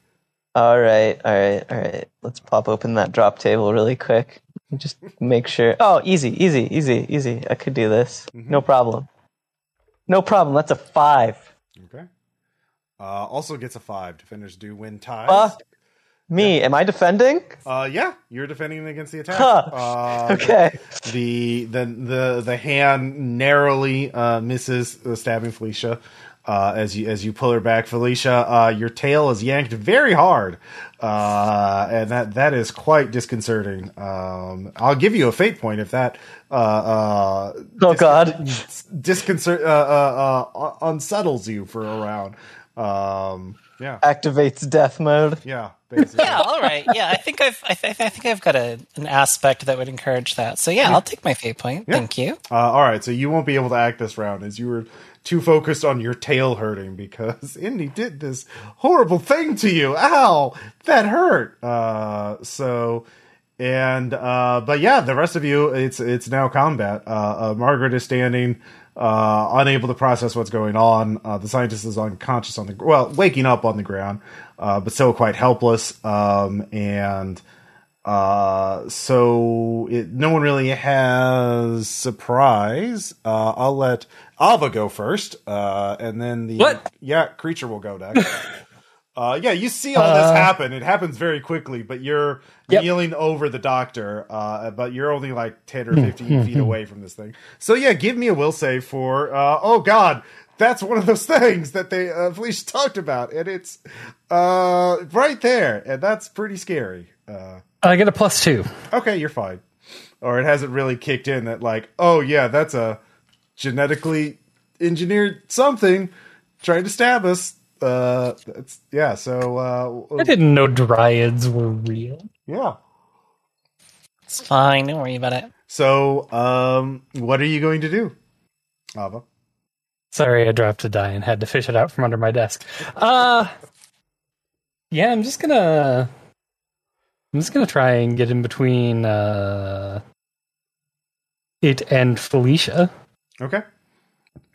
All right, all right, all right. Let's pop open that drop table really quick. Just make sure. Oh, easy, easy, easy, easy. I could do this. No problem. No problem. That's a five. Okay. Uh, also gets a five. Defenders do win ties. Fuck me. Am I defending? Uh, yeah, you're defending against the attack. Huh. Uh, Okay. the the the the hand narrowly uh, misses stabbing Felicia uh, as you as you pull her back. Felicia, uh, your tail is yanked very hard, uh, and that that is quite disconcerting. Um, I'll give you a fate point if that uh, uh, Oh God. disconcert uh, uh, uh, unsettles you for a round. Um, yeah, Activates death mode. yeah, basically. Yeah, all right. Yeah, I think I've I, th- I think I've got a, an aspect that would encourage that. So yeah, I'll take my fate point. Thank you. Uh, all right, so you won't be able to act this round as you were too focused on your tail hurting because Indy did this horrible thing to you. Ow, that hurt. Uh, so, and uh, but yeah, the rest of you, it's it's now combat. Uh, uh, Margaret is standing, uh, unable to process what's going on. Uh, the scientist is unconscious on the well, waking up on the ground, uh, but still quite helpless. Um, and uh, so it, no one really has surprise. Uh, I'll let Ava go first, uh, and then the What? yeah creature will go next. uh, yeah, you see all this Uh, happen. It happens very quickly, but you're Yep. kneeling over the doctor. Uh, but you're only like ten or Hmm, fifteen feet away from this thing. So yeah, give me a will save for. Uh, oh God. That's one of those things that they uh, Felicia talked about, and it's uh, right there, and that's pretty scary. Uh, I get a plus two. okay, you're fine. Or it hasn't really kicked in that like, oh yeah, that's a genetically engineered something trying to stab us. Uh, that's yeah. So uh, I didn't know dryads were real. yeah. It's fine. Don't worry about it. So um, what are you going to do, Ava? Sorry, I dropped a die and had to fish it out from under my desk. Uh yeah, I'm just gonna I'm just gonna try and get in between uh, it and Felicia. Okay.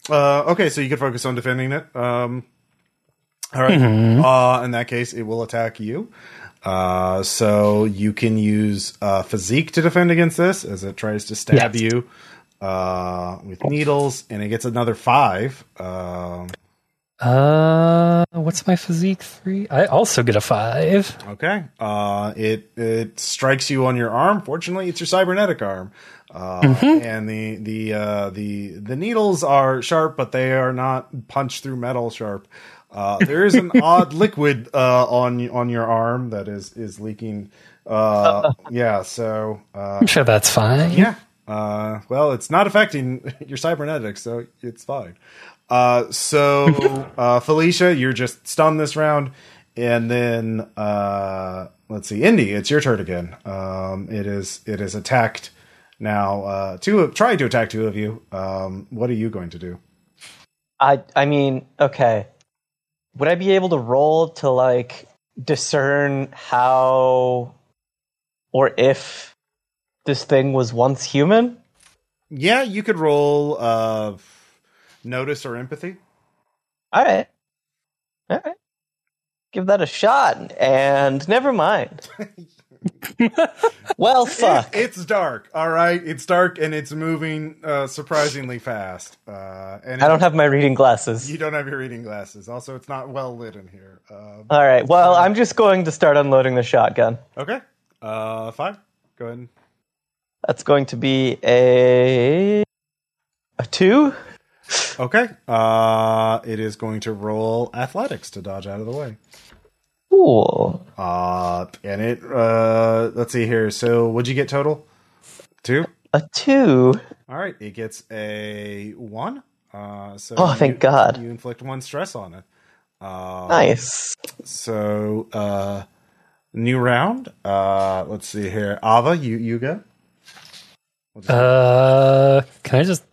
Uh, okay, so you can focus on defending it. Um, all right. Mhm. Uh, in that case, it will attack you. Uh, so you can use uh, physique to defend against this as it tries to stab you uh, with needles, and it gets another five. Um, Uh, what's my physique three? I also get a five. okay. Uh, it it strikes you on your arm. Fortunately, it's your cybernetic arm. Uh, and the the uh, the the needles are sharp, but they are not punch through metal sharp. Uh, there is an odd liquid uh, on on your arm that is is leaking. Uh, yeah, so uh, I'm sure that's fine. yeah. Uh, well, it's not affecting your cybernetics, so it's fine. Uh, so uh, Felicia, you're just stunned this round, and then uh, let's see, Indy, it's your turn again. Um, it is it is attacked now. Uh, two of, trying to attack two of you. Um, what are you going to do? I I mean, okay. Would I be able to roll to like discern how or if this thing was once human? Yeah, you could roll uh, notice or empathy. All right. All right. Give that a shot and never mind. well, fuck. It's dark. All right, it's dark and it's moving uh, surprisingly fast. Uh, and I don't have my reading glasses. You don't have your reading glasses. Also, it's not well lit in here. Um, All right. Well, I'm just going to start unloading the shotgun. okay. Uh, fine. Go ahead. and- That's going to be a a two. Okay. Uh, it is going to roll athletics to dodge out of the way. Cool. Uh, and it. Uh, let's see here. So, what'd you get total? Two. A two. All right. It gets a one. Uh, so Oh, thank you- God. You inflict one stress on it. Uh, Nice. So, uh, new round. Uh, let's see here. Ava, you you go. We'll Uh, can I just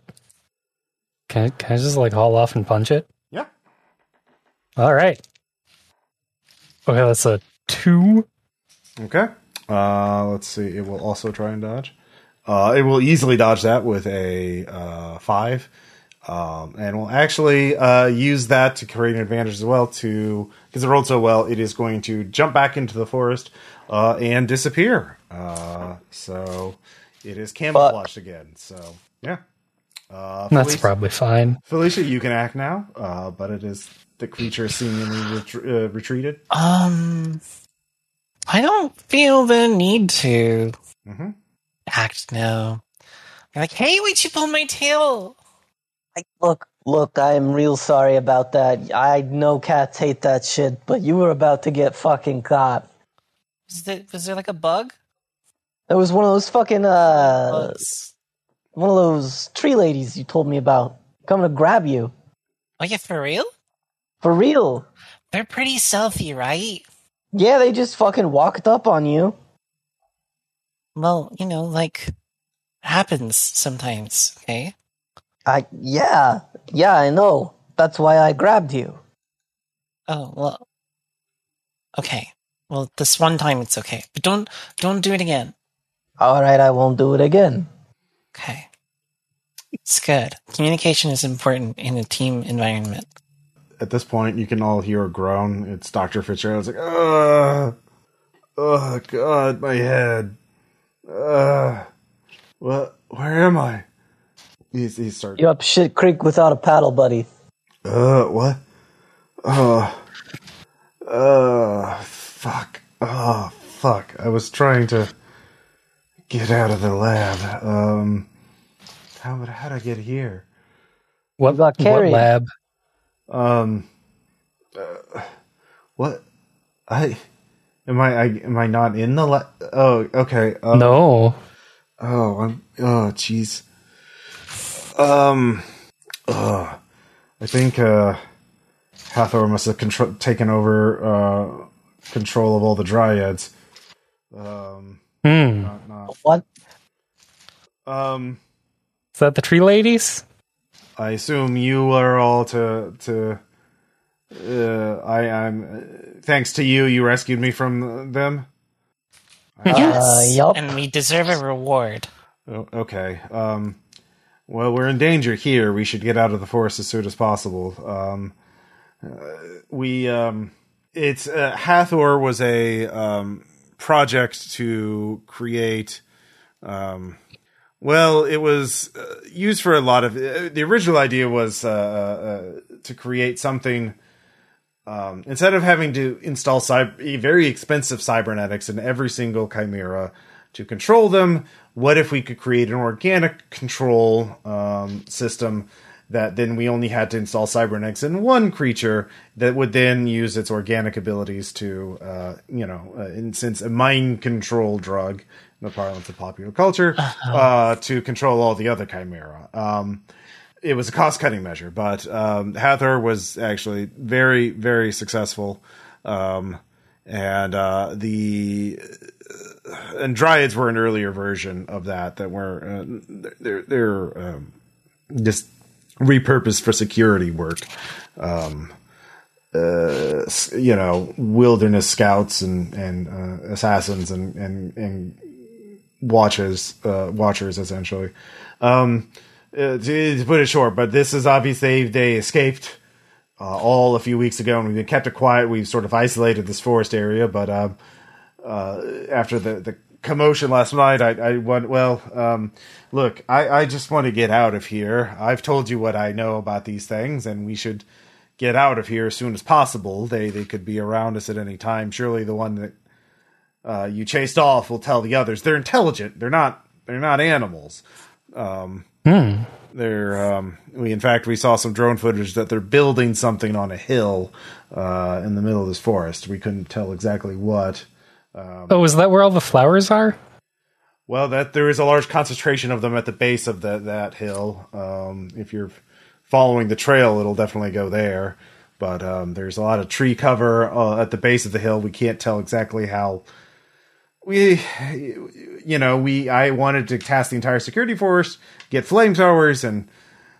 can I, can I just like haul off and punch it? yeah. All right. Okay, that's a two. Okay. Uh, let's see. It will also try and dodge. Uh, it will easily dodge that with a uh, five, um, and we'll actually uh, use that to create an advantage as well. To because it rolled so well, it is going to jump back into the forest uh, and disappear. Uh, so it is camouflaged again. So yeah. Uh, That's probably fine. Felicia, you can act now, uh, but it is the creature seemingly retr- uh, retreated. Um, I don't feel the need to mm-hmm. act now. I'm like, hey, wait, you pulled my tail. I, look, look. I am real sorry about that. I know cats hate that shit, but you were about to get fucking caught. Was there, was there like a bug? There was one of those fucking uh, one of those tree ladies you told me about coming to grab you Oh yeah, for real? for real. They're pretty stealthy, right? Yeah, they just fucking walked up on you. Well, you know, like happens sometimes. Okay. I yeah, yeah, I know. That's why I grabbed you. Oh well. Okay. Well, this one time it's okay, but don't don't do it again. All right, I won't do it again. Okay. It's good. Communication is important in a team environment. At this point, you can all hear a groan. It's Doctor Fitzgerald. It's like, ugh, oh God, my head. Ugh, what? Where am I? He's he starts. You're up shit creek without a paddle, buddy. Uh, what? Oh, uh, fuck. Oh, fuck. I was trying to get out of the lab. Um, how how did I get here? What, You got what lab? Um, uh, what? I am I, I am I not in the lab? Oh, okay. Uh, no. Oh, I'm. Oh, jeez. Um. Uh, I think uh, Hathor must have contro- taken over uh, control of all the dryads. Um. Hmm. Not. not What? um. Is that the tree ladies? I assume you are all to to. Uh, I I'm. Uh, thanks to you, you rescued me from them. Yes, yup. and we deserve a reward. Oh, okay. Um, well, we're in danger here. We should get out of the forest as soon as possible. Um, uh, we, um, it's uh, Hathor was a um, project to create. Um, well, it was uh, used for a lot of. Uh, the original idea was uh, uh, to create something. Um, instead of having to install cyber, very expensive cybernetics in every single chimera to control them, what if we could create an organic control um, system that then we only had to install cybernetics in one creature that would then use its organic abilities to, uh, you know, uh, in since a mind control drug in the parlance of popular culture, uh, to control all the other chimera. Um, it was a cost cutting measure, but um, Hathor was actually very, very successful. Um, and uh, the and dryads were an earlier version of that that were uh, they're they're um, just repurposed for security work. Um, uh, you know, wilderness scouts and and uh, assassins and and and watches uh, watchers essentially. Um, uh, to, to put it short, but this is obviously they they escaped uh, all a few weeks ago, and we've been kept it quiet. We've sort of isolated this forest area, but um, uh, after the the commotion last night, I, I went well. Um, look, I, I just want to get out of here. I've told you what I know about these things, and we should get out of here as soon as possible. They they could be around us at any time. Surely the one that uh, you chased off will tell the others. They're intelligent. They're not. They're not animals. Um, they're. Um, we in fact we saw some drone footage that they're building something on a hill uh, in the middle of this forest. We couldn't tell exactly what. Oh, is that where all the flowers are? Well, that there is a large concentration of them at the base of the, that hill. Um, if you're following the trail, it'll definitely go there. But um, there's a lot of tree cover uh, at the base of the hill. We can't tell exactly how. We, you know, we I wanted to task the entire security force, get flamethrowers, and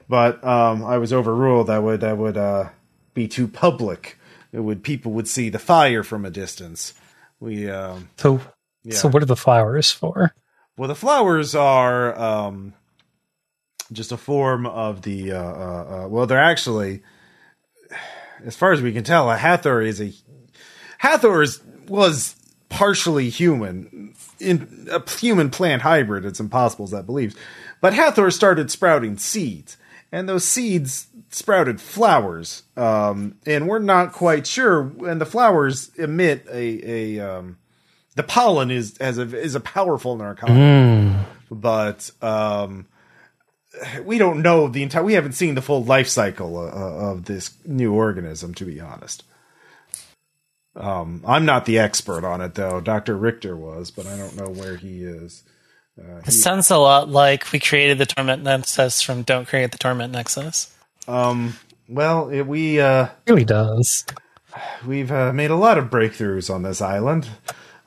but um, I was overruled. That would that would uh, be too public. It would people would see the fire from a distance. We um, So, so what are the flowers for? Well, the flowers are um, just a form of the. Uh, uh, uh, well, they're actually, as far as we can tell, a Hathor is a Hathor is, was partially human, in a human plant hybrid. It's impossible as that believes, but Hathor started sprouting seeds, and those seeds sprouted flowers. Um, and we're not quite sure. And the flowers emit a a um, the pollen is as a is a powerful narcotic, but um, we don't know the entire. We haven't seen the full life cycle uh, of this new organism, to be honest. Um, I'm not the expert on it, though. Doctor Richter was, but I don't know where he is. Uh, It sounds a lot like we created the Torment Nexus from Don't Create the Torment Nexus. um, well, it, we uh, It really does. we've uh, made a lot of breakthroughs on this island,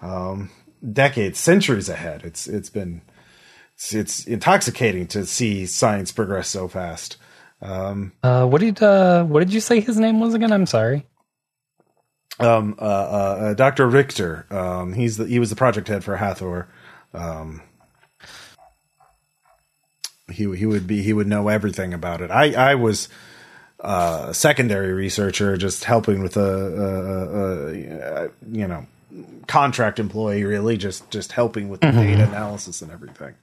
um, decades, centuries ahead. It's it's been it's, it's intoxicating to see science progress so fast. Um, Uh, what did uh, what did you say his name was again? I'm sorry. um, uh, uh, uh, Dr. Richter, um, he's the, he was the project head for Hathor. Um, he he would be he would know everything about it. I I was uh, a secondary researcher, just helping with a, a, a, a you know contract employee, really just just helping with the data analysis and everything.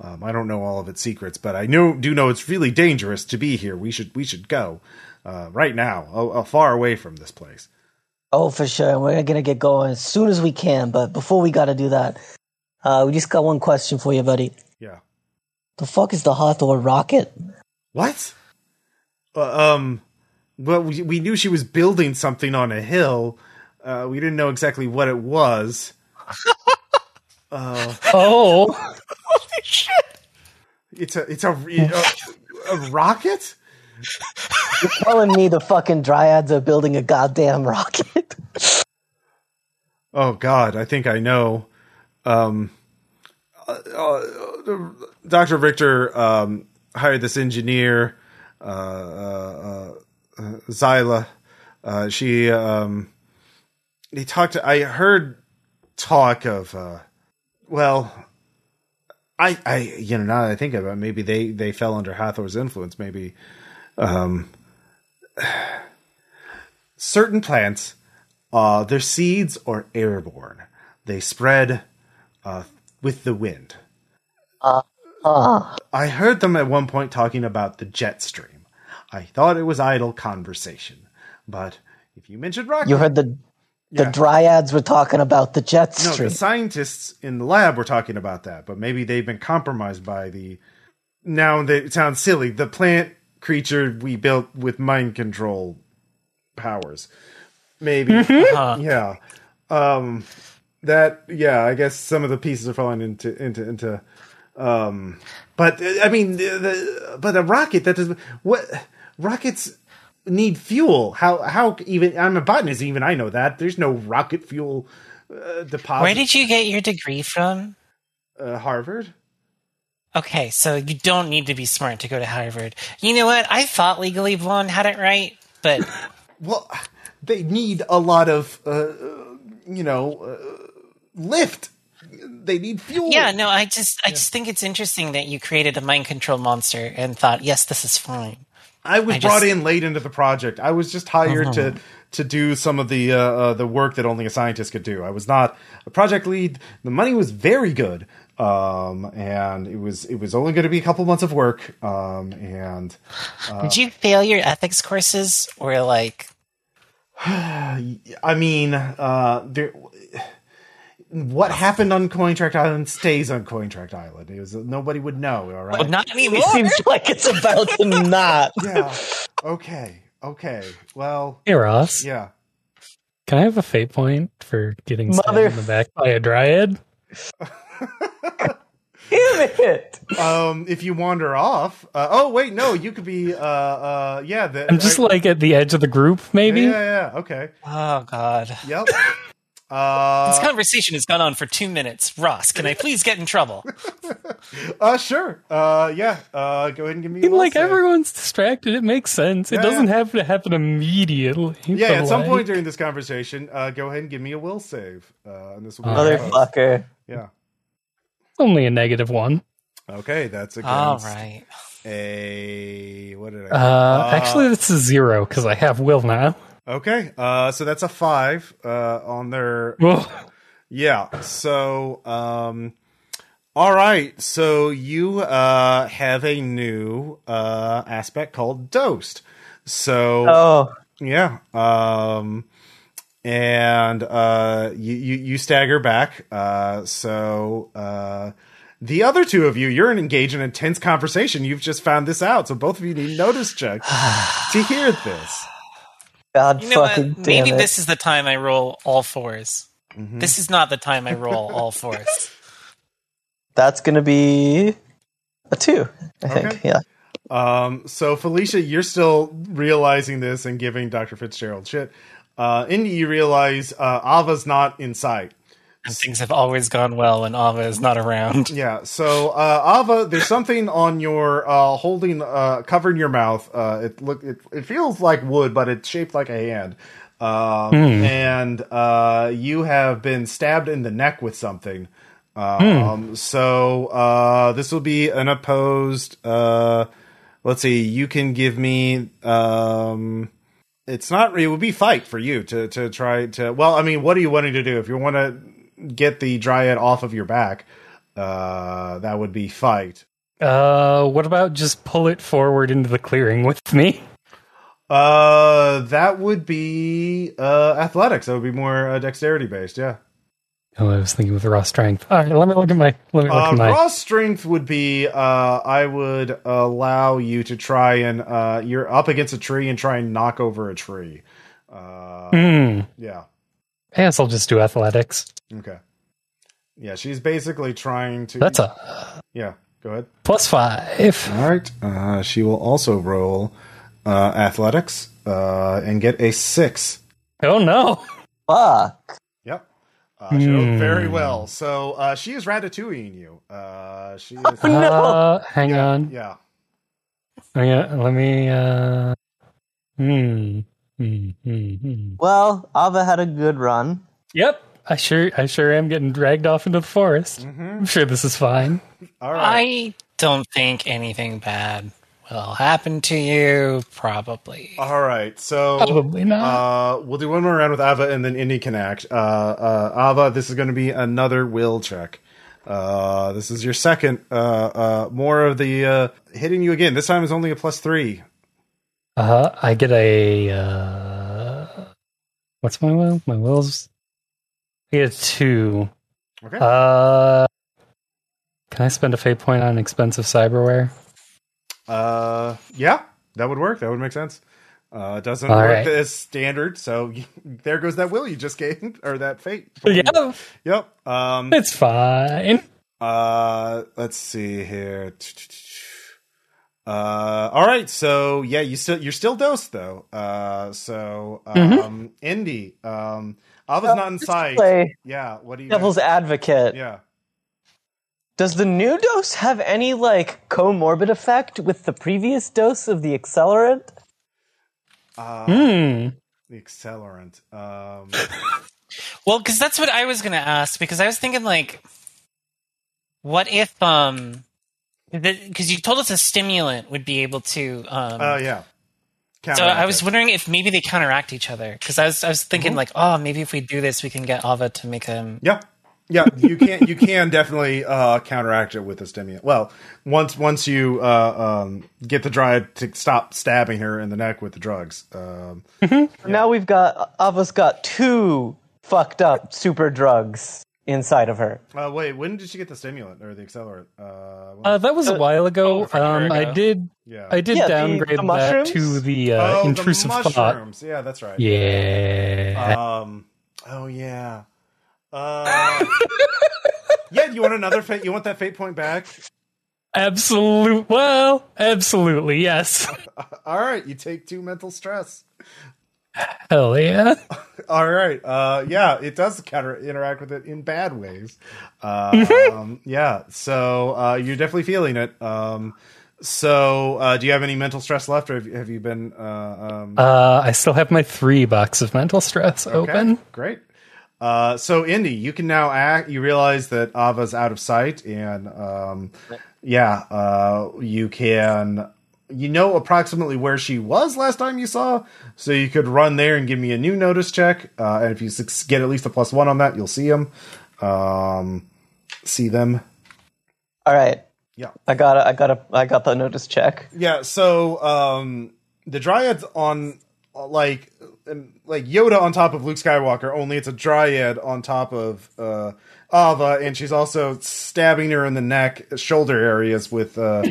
Um, I don't know all of its secrets, but I know do know it's really dangerous to be here. We should we should go uh, right now, a, a far away from this place. Oh, for sure. And we're gonna get going as soon as we can. But before we gotta do that, uh, we just got one question for you, buddy. Yeah. The fuck is the Hathor rocket? What? Uh, um, well, we, we knew she was building something on a hill. Uh, we didn't know exactly what it was. uh, Oh, Holy shit! it's a it's a a, a rocket. You're telling me the fucking dryads are building a goddamn rocket? Oh God, I think I know. Um, uh, uh, Doctor Richter um, hired this engineer, uh, uh, uh, Zyla. Uh, she um, he talked. I heard talk of uh, well, I, I, you know, now that I think about it, maybe they, they fell under Hathor's influence. Maybe, um, certain plants, uh, their seeds are airborne. They spread, uh, with the wind. Ah, I heard them at one point talking about the jet stream. I thought it was idle conversation, but if you mentioned rocket, you heard the the dryads were talking about the jet stream. no, the scientists in the lab were talking about that, but maybe they've been compromised by the. Now they, it sounds silly. The plant creature we built with mind control powers, maybe. Huh. Yeah. Um that yeah, I guess some of the pieces are falling into into into um but I mean the, the but a rocket that does what rockets need fuel. How how even I'm a botanist even I know that. There's no rocket fuel uh, deposit Where did you get your degree from? uh, Harvard. Okay, so you don't need to be smart to go to Harvard. You know what? I thought Legally Blonde had it right, but Well, they need a lot of uh, you know uh, lift. They need fuel. yeah, no, I just I just think it's interesting that you created a mind control monster and thought, yes, this is fine. I was I brought in late into the project. I was just hired to to do some of the uh, uh, the work that only a scientist could do. I was not a project lead. The money was very good, um, and it was it was only going to be a couple months of work. Um, and Did you fail your ethics courses or like I mean, uh, there. What happened on Cointract Island stays on Cointract Island. It was nobody would know. All right. well, not anymore? It seems like it's about to not. yeah. Okay. Okay. Well. Hey Ross, Yeah. can I have a fate point for getting stabbed in the back by a dryad? Damn it! Um. If you wander off. Uh, oh wait, no. You could be. Uh. Uh. Yeah. The, I'm just uh, like at the edge of the group, maybe. Yeah. Yeah. yeah. Okay. Oh god. Yep. This Uh, conversation has gone on for two minutes. Ross, can I please get in trouble? uh, sure. Uh, yeah. Uh, go ahead and give me. I a will like save. everyone's distracted. It makes sense. It Yeah, doesn't yeah. have to happen immediately. Yeah. but, At some point during this conversation, uh, go ahead and give me a will save. Uh, and this will be Motherfucker. Yeah. only a negative one. Okay. That's against All right. a what did I? Uh, actually, this a zero because I have will now. Okay. Uh, so that's a five. Uh, on their Well, Yeah. So, um, all right. So you uh, have a new uh, aspect called dosed. So Oh, yeah. Um, and uh, you, you you stagger back. Uh, so uh, the other two of you, you're engaged in an intense conversation. You've just found this out, so both of you need notice checks to hear this. God You know fucking what? damn Maybe it. this is the time I roll all 4s This is not the time I roll all fours. That's gonna be a two, I think. Yeah. Um, so Felicia, you're still realizing this and giving Dr. Fitzgerald shit. Uh, Indy, you realize uh, Ava's not in sight. And things have always gone well when Ava is not around. Yeah. So uh, Ava, there's something on your uh, holding, uh, covering your mouth. Uh, it look, it, it feels like wood, but it's shaped like a hand. Um, And uh, you have been stabbed in the neck with something. Um, So uh, this will be an opposed. Uh, let's see. You can give me. Um, it's not. It would be fight for you to to try to. Well, I mean, what are you wanting to do? If you want to get the dryad off of your back, uh, that would be fight. uh, what about just pull it forward into the clearing with me? Uh, that would be uh athletics. That would be more uh, dexterity based. Yeah. Oh, I was thinking with raw strength. All right, let me look at my. Let me look Uh, at my. raw strength would be. Uh, I would allow you to try and uh, you're up against a tree and try and knock over a tree. Uh, Hmm. yeah. I guess I'll just do athletics. Okay. Yeah, she's basically trying to. That's a yeah. Go ahead. plus five. All right. Uh, she will also roll uh, athletics uh, and get a six. Oh no! Fuck. Yep. Uh, she rolled Hmm. very well. So uh, she is ratatouilleing you. Uh, she is. Oh, no. Uh, hang yeah, on. Yeah. Oh, yeah, let me. Uh, hmm. Hmm. Hmm. hmm. Well, Ava had a good run. Yep. I sure, I sure am getting dragged off into the forest. I'm sure this is fine. All right. I don't think anything bad will happen to you. Probably. All right. So Probably not. Uh, we'll do one more round with Ava, and then Indy can act. Uh, uh, Ava, this is going to be another will check. Uh, this is your second. Uh, uh, more of the uh, hitting you again. This time is only a plus three. Uh, huh. I get a. Uh, what's my will? My will's. I get a two. Okay. Uh, can I spend a fate point on expensive cyberware? Uh, yeah, that would work. That would make sense. Uh, it doesn't All work right. as standard, so there goes that will you just gained, or that fate. Yeah, Yep. Um. it's fine. Uh. Let's see here. Uh. All right. So yeah, you still you're still dosed though. Uh. So um. Mm-hmm. Indy. Um. Ava's not in sight. Play Yeah. What do you? devil's advocate. yeah. Does the new dose have any like comorbid effect with the previous dose of the accelerant? Uh, Hmm. The accelerant. Um. Well, because that's what I was going to ask. Because I was thinking, like, what if, um, because you told us a stimulant would be able to, um, Oh yeah. so I was it. wondering if maybe they counteract each other. Because I was, I was thinking, like, oh, maybe if we do this, we can get Ava to make him. Yeah. Yeah, you can you can definitely uh, counteract it with a stimulant. Well, once once you uh, um, get the dryad to stop stabbing her in the neck with the drugs. Um, Now we've got Ava's got two fucked up super drugs inside of her. uh, wait, when did she get the stimulant or the accelerant? Uh, Uh, that was a while ago. Oh, from a year Um, I did. yeah. I did Yeah, downgrade the that to the uh, oh, intrusive the thought. mushrooms. Yeah, that's right. Yeah. Um. Oh yeah. Uh, yeah. You want another fate? You want that fate point back? Absolute. Well, absolutely. Yes. All right. You take two mental stress. Hell yeah. All right. Uh, yeah, it does counter interact with it in bad ways. Um, yeah. So uh, you're definitely feeling it. Um, so uh, do you have any mental stress left, or have you, have you been? Uh, um, Uh, I still have my three box of mental stress okay, open. Great. Uh, so Indy, you can now act. You realize that Ava's out of sight, and um, yeah, uh, you can. You know approximately where she was last time you saw, so you could run there and give me a new notice check. Uh, and if you get at least a plus one on that, you'll see them. Um, see them. All right. Yeah. I got a, I got a, I got the notice check. Yeah, so um the Dryad's on like like Yoda on top of Luke Skywalker, only it's a Dryad on top of uh Ava, and she's also stabbing her in the neck, shoulder areas with uh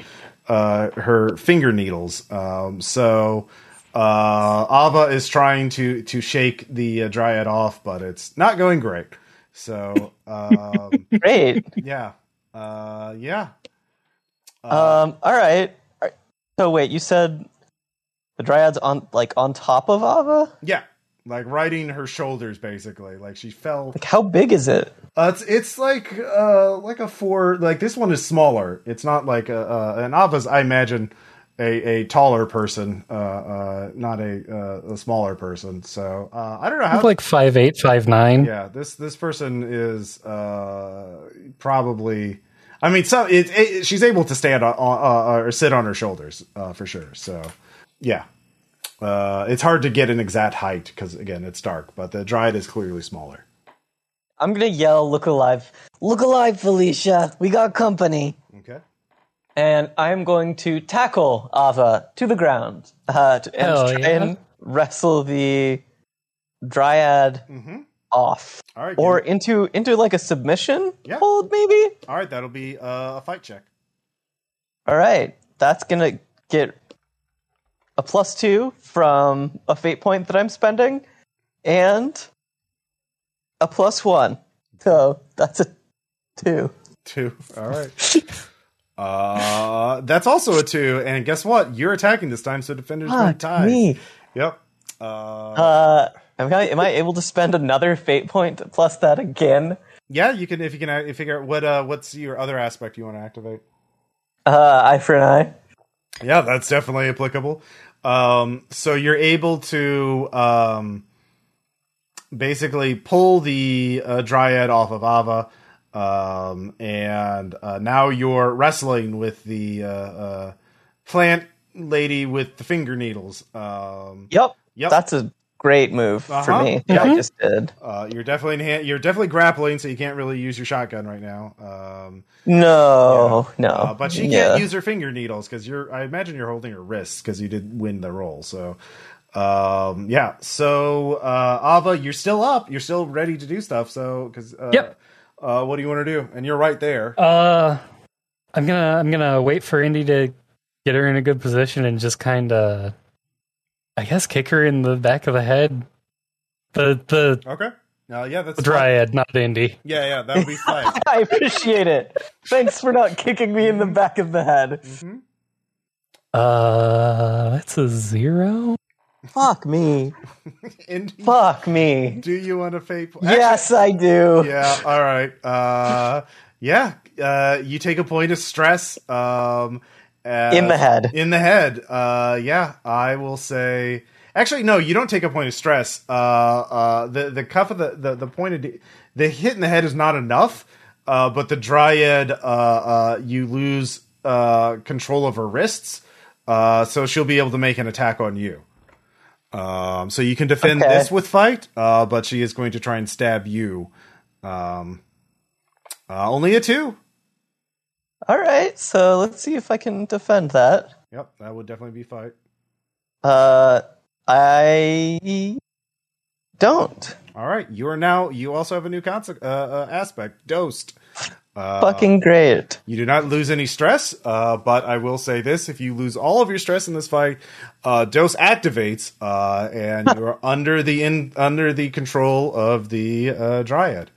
uh her finger needles. Um so uh Ava is trying to to shake the uh, Dryad off, but it's not going great. So um Great. yeah. Uh yeah. um. All right. All right. So wait, you said the dryad's on like on top of Ava. Yeah, like riding her shoulders, basically. Like she fell. Like how big is it? Uh, it's it's like uh like a four. Like this one is smaller. It's not like a uh, an Ava's. I imagine a a taller person, uh, uh, not a uh, a smaller person. So uh, I don't know how. like five eight, five nine. yeah, this this person is uh probably. I mean, so it, it, she's able to stand on, on uh, or sit on her shoulders uh, for sure. So, yeah, uh, it's hard to get an exact height because again, it's dark. But the dryad is clearly smaller. I'm gonna yell, "Look alive! Look alive, Felicia! We got company!" Okay. And I'm going to tackle Ava to the ground uh, to, and Hell try yeah. and wrestle the dryad Mm-hmm. off, All right. or give into into like a submission Yeah. hold, maybe. all right. That'll be uh, a fight check. All right, that's gonna get a plus two from a fate point that I'm spending, and a plus one. So that's a two. Two. All right. uh, that's also a two. And guess what? You're attacking this time, so defenders Fuck tie. me. Yep. Uh, Uh, am I, am I able to spend another fate point plus that again? yeah, you can if you can figure out what uh, what's your other aspect you want to activate. Uh, eye for an eye. Yeah, that's definitely applicable. Um, so you're able to um, basically pull the uh, dryad off of Ava, um, and uh, now you're wrestling with the uh, uh, plant lady with the finger needles. Um, Yep. Yep. That's a great move for Uh-huh. me. that I just did. uh, you're definitely in hand, you're definitely grappling, so you can't really use your shotgun right now. Um, No, no. uh, but she Yeah. can't use her finger needles because you're. I imagine you're holding her wrists because you did win the roll. So, um, yeah. So, uh, Ava, you're still up. You're still ready to do stuff. So, because uh, Yep. Uh, what do you want to do? And you're right there. Uh, I'm gonna I'm gonna wait for Indy to get her in a good position and just kind of, I guess, kick her in the back of the head. The the Okay. Uh, yeah, that's fine. dryad, not Indy. Yeah, yeah, that would be fine. I appreciate it. Thanks for not kicking me in the back of the head. hmm Uh, that's a zero. Fuck me. And Fuck me. do you want to fate? Yes, I do. yeah all right uh yeah uh you take a point of stress um uh, In the head. in the head uh yeah i will say actually no you don't take a point of stress uh uh the the cuff of the the, the point of the, the hit in the head is not enough uh but the dryad uh uh you lose uh control of her wrists uh so she'll be able to make an attack on you um so you can defend Okay. this with fight uh but she is going to try and stab you um, uh, only a two. All right, so let's see if I can defend that. Yep, that would definitely be fight. Uh, I don't. All right, you are now. You also have a new concept uh, uh, aspect, dosed. Uh, Fucking great. You do not lose any stress, uh, but I will say this: if you lose all of your stress in this fight, uh, dose activates, uh, and you are under the in under the control of the uh, dryad.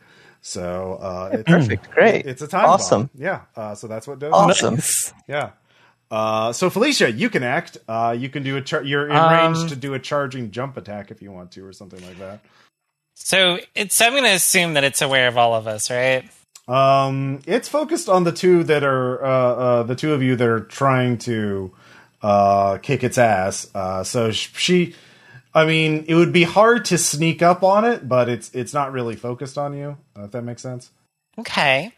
So uh, it's, Perfect. Great. it's a time Awesome. bomb. Yeah, uh, so that's what does. Awesome. Yeah. Uh, so Felicia, you can act. Uh, you can do a. Char- you're in Um, range to do a charging jump attack if you want to, or something like that. So it's I'm going to assume that it's aware of all of us, right? Um, it's focused on the two that are uh, uh, the two of you that are trying to uh, kick its ass. Uh, so sh- she, I mean, it would be hard to sneak up on it, but it's it's not really focused on you. Uh, if that makes sense. Okay.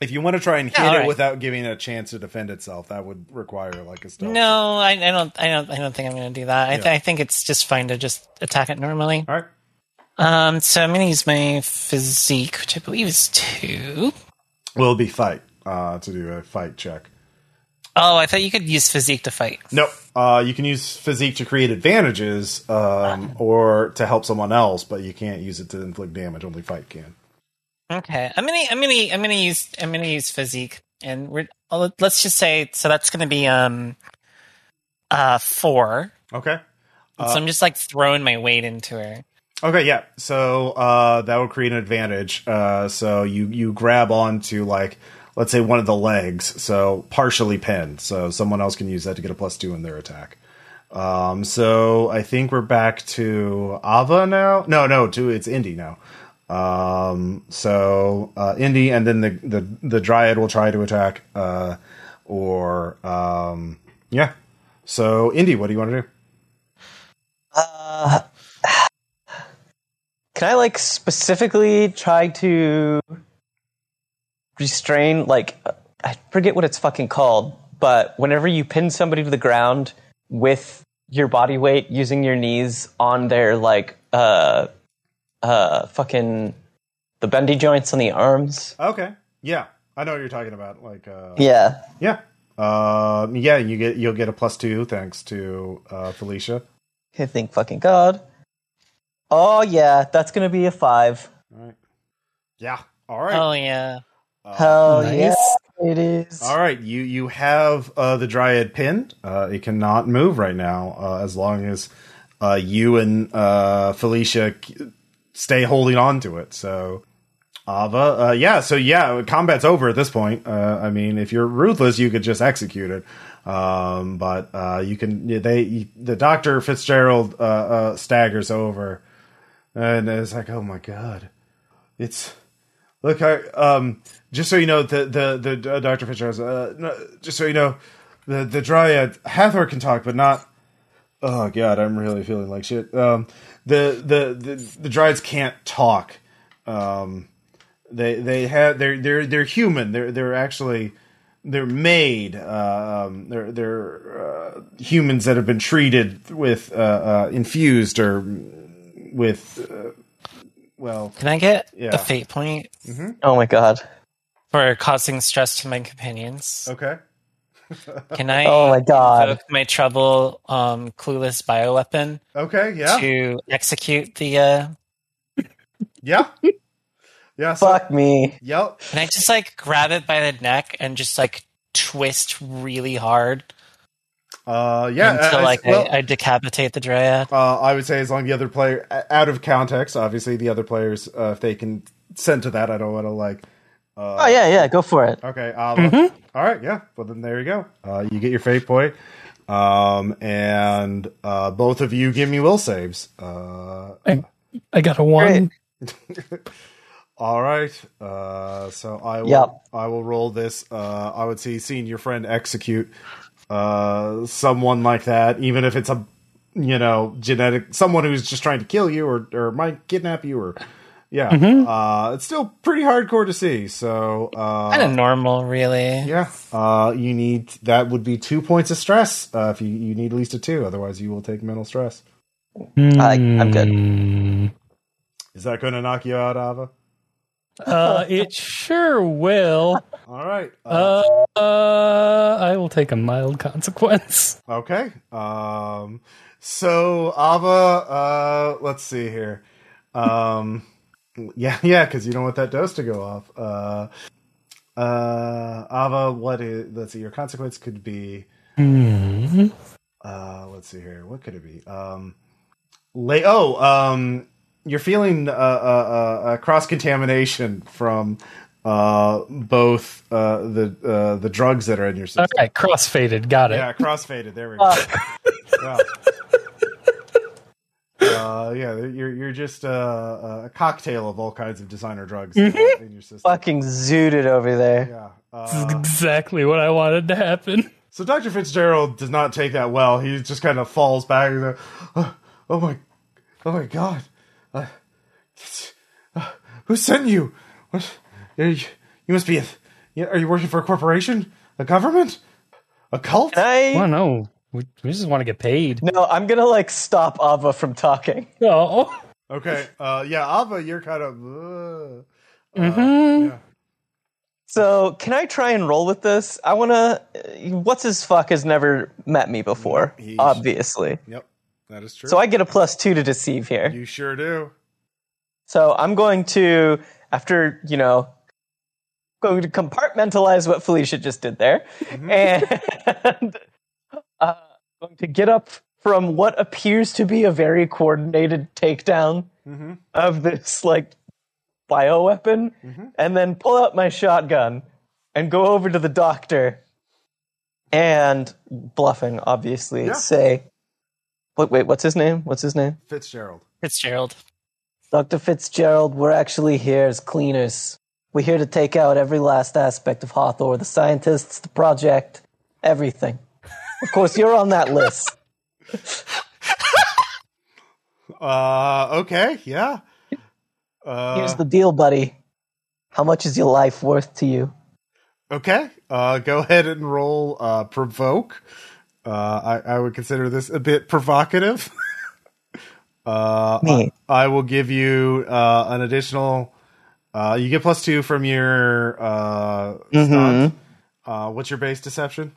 If you want to try and hit Yeah, it alright. without giving it a chance to defend itself, that would require like a stealth. No, I, I don't. I don't. I don't think I'm going to do that. I, th- I think it's just fine to just attack it normally. All right. Um. So I'm going to use my physique, which I believe is two. Will be fight uh, to do a fight check? Oh, I thought you could use physique to fight. Nope. Uh, you can use physique to create advantages um, or to help someone else, but you can't use it to inflict damage. Only fight can. Okay, I'm gonna, I'm gonna, I'm gonna use, I'm gonna use physique, and we're, let's just say, so that's gonna be um, uh, four. Okay. so I'm just like throwing my weight into her. Okay. Yeah. So uh, that would create an advantage. Uh, so you you grab onto like let's say one of the legs, so partially pinned. So someone else can use that to get a plus two in their attack. Um, so I think we're back to Ava now. No, no, to it's Indy now. Um, so uh, Indy, and then the, the the Dryad will try to attack. Uh, or um, yeah. So Indy, what do you want to do? Uh, can I like specifically try to restrain? Like, I forget what it's fucking called, but whenever you pin somebody to the ground with your body weight using your knees on their like uh uh fucking the bendy joints on the arms. Okay. Yeah, I know what you're talking about. Like, uh, Yeah. yeah, um, yeah. You get you'll get a plus two thanks to uh, Felicia. I think fucking god. Oh yeah, that's gonna be a five. All right. Yeah. All right. Oh yeah. Hell Nice. yeah, it is. All right. You you have uh, the Dryad pinned. Uh, it cannot move right now uh, as long as uh, you and uh, Felicia stay holding on to it. So. Ava, uh, yeah, so yeah, combat's over at this point. Uh, I mean, if you're ruthless, you could just execute it. Um, but uh, you can, they, the Doctor Fitzgerald uh, uh, staggers over, and it's like, oh my god, it's look, I, um, just so you know, the the the uh, Doctor Fitzgerald, uh, no, just so you know, the the Dryad Hathor can talk, but not Oh god, I'm really feeling like shit. Um, the, the the the Dryads can't talk. Um, they they have they're they're they're human. They're they're actually they're made. Um, they're they're uh, humans that have been treated with uh, uh, infused or with uh, well. Can I get Yeah. a fate point Oh my god. for causing stress to my companions? Okay. Can I Oh my god. my trouble um, clueless bioweapon Okay. Yeah. to execute the? Uh, Yeah. Yeah. So, Fuck me. Yep. can I just like grab it by the neck and just like twist really hard Uh. Yeah. until like well, I, I decapitate the dryad? Uh, I would say as long as the other player, out of context, obviously the other players, uh, if they can send to that, I don't want to like. Uh, Oh yeah, yeah, go for it. Okay. Uh, All right. Yeah. Well, then there you go. Uh, you get your fate point, um, and uh, both of you give me will saves. Uh, I, I got a one. all right. Uh, so I will. Yep. I will roll this. Uh, I would see seeing your friend execute uh, someone like that, even if it's a you know genetic someone who's just trying to kill you or or might kidnap you or yeah. Uh, it's still pretty hardcore to see. So uh, Kind of normal, really. Yeah. Uh, you need that would be two points of stress. Uh, if you, you need at least a two, otherwise you will take mental stress. I, I'm good. Is that going to knock you out, Ava? Uh, it sure will. All right. Uh, Uh, I will take a mild consequence. okay. Um, so Ava, uh, let's see here. Um, yeah, yeah, because you don't want that dose to go off. Uh, uh, Ava, what is? Let's see. Your consequence could be. Hmm. uh let's see here what could it be um lay oh um you're feeling uh, uh, uh, uh cross contamination from uh both uh the uh the drugs that are in your system All right, crossfaded. Got it. yeah crossfaded there we go yeah. Uh, yeah, you're you're just uh, a cocktail of all kinds of designer drugs uh, in your system. Fucking zooted over there. Yeah. This is Uh, exactly what I wanted to happen. So Dr. Fitzgerald does not take that well. He just kind of falls back. And, uh, oh, oh my, oh my God! Uh, uh, who sent you? What? Are you, you must be. A, are you working for a corporation? A government? A cult? Can I? Well, no, we, we just want to get paid. No, I'm gonna like stop Ava from talking. Oh, Okay. Uh, yeah, Ava, you're kind of. Uh, Mhm. yeah. So, can I try and roll with this? I wanna. What's his fuck has never met me before, He- obviously. Yep, that is true. So I get a plus two to deceive here. you sure do. So I'm going to, after you know, going to compartmentalize what Felicia just did there, and uh, going to get up from what appears to be a very coordinated takedown Mm-hmm. of this like bioweapon, Mhm. and then pull out my shotgun and go over to the doctor and bluffing, obviously, Yeah. say, "Wait, wait, what's his name? What's his name?" Fitzgerald. Fitzgerald. Dr. Fitzgerald, we're actually here as cleaners. We're here to take out every last aspect of Hathor the scientists, the project, everything. Of course, you're on that list. Uh, okay, yeah. Uh, Here's the deal, buddy. How much is your life worth to you? Okay, uh, go ahead and roll uh, provoke. Uh, I, I would consider this a bit provocative. uh, Me. I, I will give you uh, an additional. Uh, you get plus two from your uh, Mhm. stunt. Uh, what's your base deception?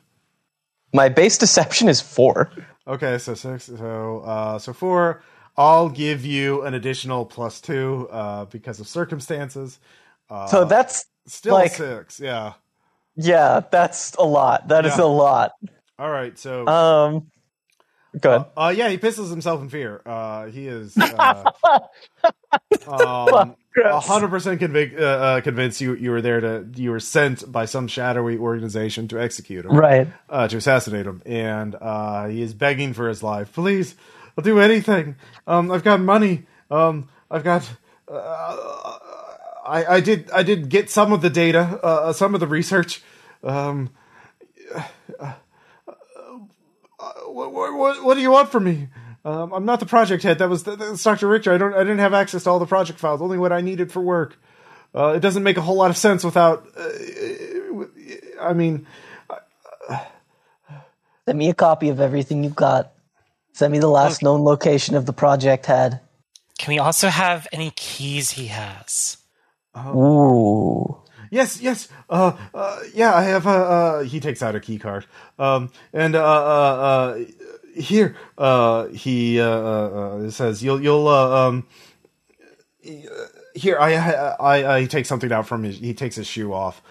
My base deception is four. Okay, so six. So uh, so four. I'll give you an additional plus two uh, because of circumstances. Uh, So that's, still like- six. Yeah. yeah, that's a lot. That is Yeah. a lot. All right. So Um, good. Uh, yeah, he pisses himself in fear. Uh, he is uh, um, hundred percent convic- uh, uh, convinced you you were there to you were sent by some shadowy organization to execute him, Right. uh, to assassinate him, and uh, he is begging for his life. Please, I'll do anything. Um, I've got money. Um, I've got. Uh, I, I did I did get some of the data, uh, some of the research. Um, what, what, what do you want from me? Um, I'm not the project head. That was that's Dr. Richter. I don't. I didn't have access to all the project files. Only what I needed for work. Uh, it doesn't make a whole lot of sense without. Uh, I mean, Send me a copy of everything you've got. Send me the last known location of the project head. Can we also have any keys he has? Ooh. Yes, yes. Uh, uh, yeah, I have. Uh, uh, he takes out a key card. Um, and uh, uh, uh, here, he says, "You'll, you'll." Um, here, I, I, I take something out from his. He takes his shoe off.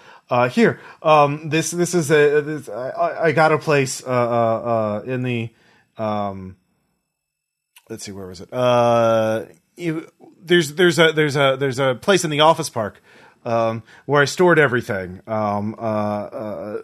Here, um, this, this is a. This, I, I got a place. In the. Um, let's see, where was it? You, there's, there's a, there's a, there's a place in the office park. Um, where I stored everything. Um, uh, uh,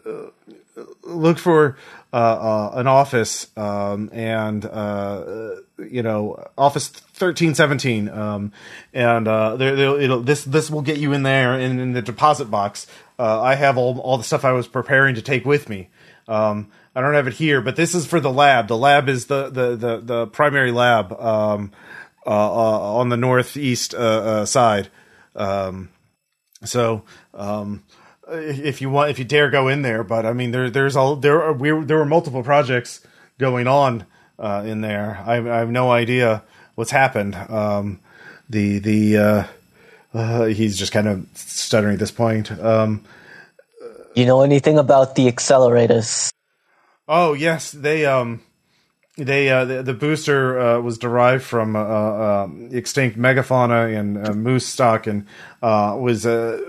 look for uh, uh, an office um, and uh, you know office 1317 um, and uh, there, this this will get you in there in, in the deposit box. Uh, i have all, all the stuff i was preparing to take with me. Um, i don't have it here but this is for the lab. The lab is the the the, the primary lab um, uh, uh, on the northeast uh, uh, side. Um, so um, if you want, if you dare go in there, but I mean, there there's all there are we there were multiple projects going on uh, in there. I, I have no idea what's happened. Um, the the uh, uh, he's just kind of stuttering at this point. Um, You know anything about the accelerators? Oh yes, they um they uh the, the booster uh, was derived from uh, uh extinct megafauna and uh, moose stock and uh was a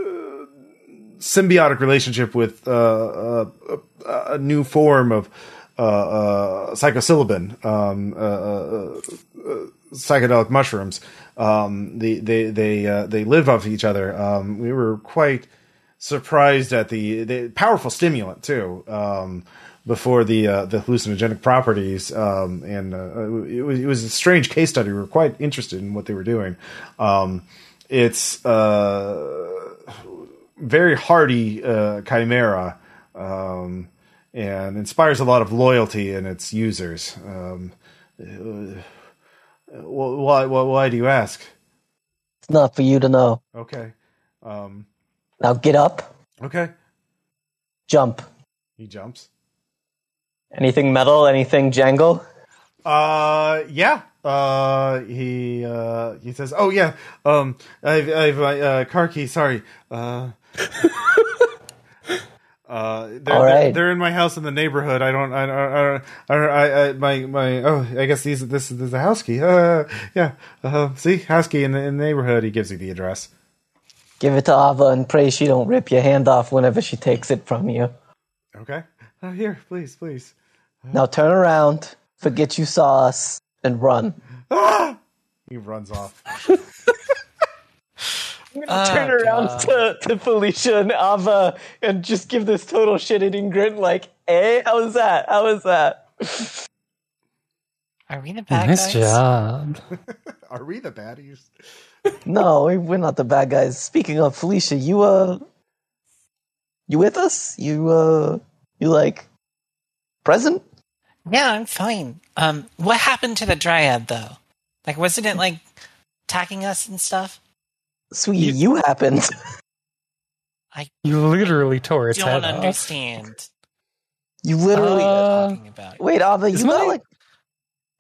symbiotic relationship with a, new form of psilocybin, um, psychedelic mushrooms. Um, they they they they live off each other. Um, we were quite surprised at the, the powerful stimulant too. Before the uh, the hallucinogenic properties, um, and uh, it, was, it was a strange case study. We were quite interested in what they were doing. Um, it's uh, very hardy uh, chimera, um, and inspires a lot of loyalty in its users. Um, uh, why, why why do you ask? It's not for you to know. Okay, um, Now get up, okay. jump. He jumps. Anything metal? Anything jangle? Uh, yeah. Uh, he uh he says, "Oh yeah, um, I've I've my uh, car key. Sorry. Uh, uh, they're, All they're, they're in my house in the neighborhood. I don't, I don't, I don't, I, I, my my. Oh, I guess these this is the house key. Uh, yeah. Uh, see, house key in the, in the neighborhood. He gives you the address. Give it to Ava and pray she don't rip your hand off whenever she takes it from you. Okay. Uh, here, please, please. Now turn around, forget you saw us, and run. Ah! He runs off. I'm gonna oh, turn around God. to, to Felicia and Ava and just give this total shit eating grin like, eh, how was that? How was that? Are we the bad nice guys? job. Are we the baddies? No, we- we're not the bad guys. Speaking of Felicia, you uh you with us? You uh you like present? Yeah, I'm fine. Um, what happened to the dryad though? Like, wasn't it like attacking us and stuff? Sweetie, you, you happened. You literally tore its head off. Don't understand. You literally Uh, talking about. Wait, Ava, you is got my- like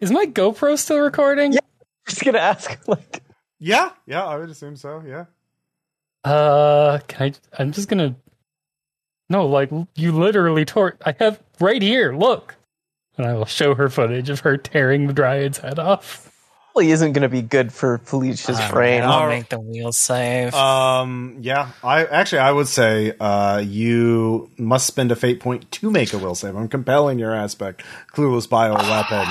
Is my GoPro still recording? Yeah. I'm just gonna ask like Yeah, yeah. I would assume so. Yeah. Uh, can I? I'm just gonna. No, like you literally tore. I have right here. Look, and I will show her footage of her tearing the dryad's head off. probably isn't gonna be good for Felicia's Oh, brain. I'll All- make the will save. Um. Yeah. I actually I would say uh you must spend a fate point to make a will save. I'm compelling your aspect. Clueless bio weapon.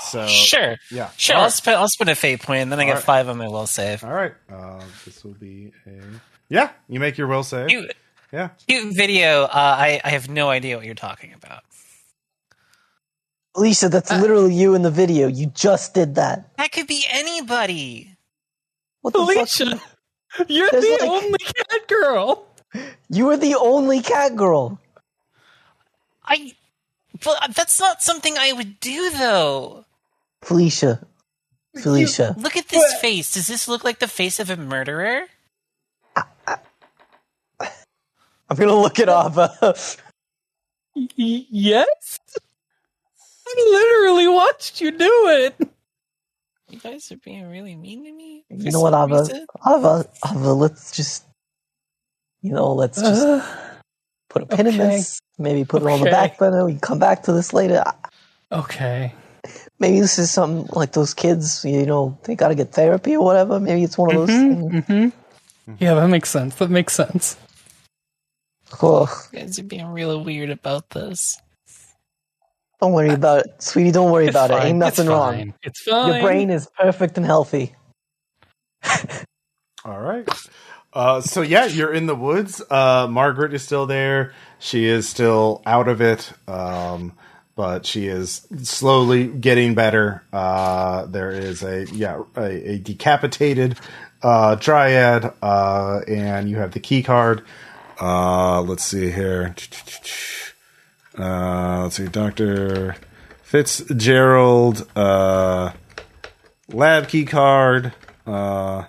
So sure, Yeah. sure. All I'll right. spend. I'll spend a fate point, and then I get Alright. five on my will save. All right. Uh, this will be a yeah. You make your will save. Cute, yeah. cute video. Uh, I I have no idea what you're talking about. Felicia, that's uh, literally you in the video. You just did that. That could be anybody. What the fuck? Felicia, you're There's the like- only cat girl. You were the only cat girl. I But that's not something I would do, though. Felicia. Felicia. Look at this face. Does this look like the face of a murderer? I'm gonna look it up. Yes? I literally watched you do it. You guys are being really mean to me. you know what, Ava? reason. Ava, Ava, let's just, you know, let's just Uh, put a pin in this. Maybe put it on the back burner. We can come back to this later. okay. Maybe this is something like those kids, you know, they gotta get therapy or whatever. Maybe it's one of those things. hmm Yeah, that makes sense. That makes sense. Ugh. You guys are being really weird about this. Don't worry about it. Sweetie, don't worry It's about it. Ain't nothing it's wrong. It's fine. Your brain is perfect and healthy. All right. Uh, so yeah, you're in the woods. Uh, Margaret is still there. She is still out of it, um, but she is slowly getting better. Uh, there is a yeah a, a decapitated uh, dryad, uh, and you have the key card. Uh, let's see here. Uh, let's see, Doctor Fitzgerald. Uh, lab key card. Uh,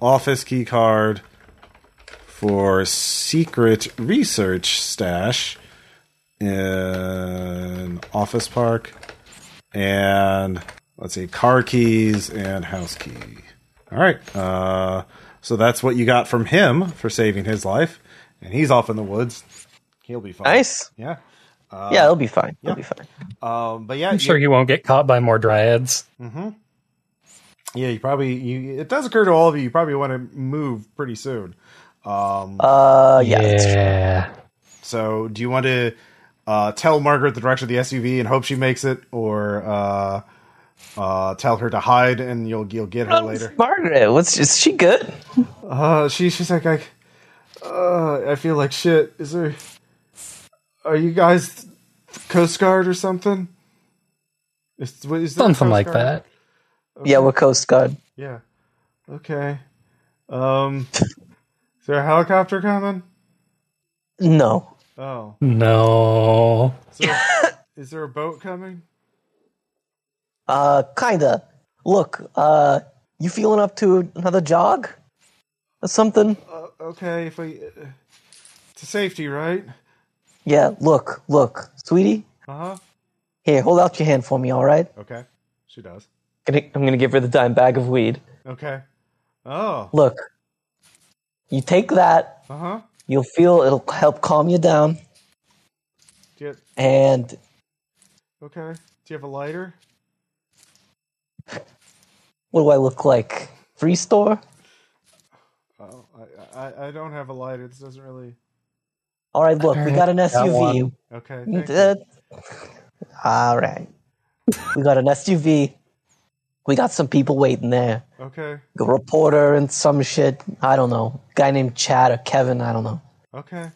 office key card for secret research stash in office park and let's see car keys and house key all right uh, so that's what you got from him for saving his life and he's off in the woods he'll be fine Nice. yeah uh, yeah, it'll be fine. yeah. It'll be fine. um, but yeah I'm sure he won't get caught by more dryads. yeah you probably you it does occur to all of you you probably want to move pretty soon um, Uh, yeah. that's true. yeah. So, do you want to uh, tell Margaret the direction of the SUV and hope she makes it, or uh, uh, tell her to hide and you'll you'll get her later? Margaret, what's is she good? Uh, she she's like, I, uh, I feel like shit. Is there? Are you guys Coast Guard or something? Is, what, is there a Something Coast like Guard? that. Yeah, we're Coast Guard. Yeah. Okay. Um, is there a helicopter coming? No. Oh, No. is there, is there a boat coming? Uh, kinda. Look, uh, you feeling up to another jog? Or something? Uh, okay, if we uh, to safety, right? Yeah, look, look. Sweetie, Uh huh. here, hold out your hand for me, alright? Okay, she does. Gonna, I'm gonna give her the dime bag of weed. Okay. Oh. Look, you take that, Uh huh. you'll feel it'll help calm you down, Get and okay. Do you have a lighter? what do I look like? Free store? Oh, I, I I don't have a lighter. This doesn't really. Alright, look, we got an Got SUV. one. Okay. Thank you. Uh, All right. We got an SUV. We got some people waiting there. Okay. A reporter and some shit. I don't know. Guy named Chad or Kevin. I don't know. Okay.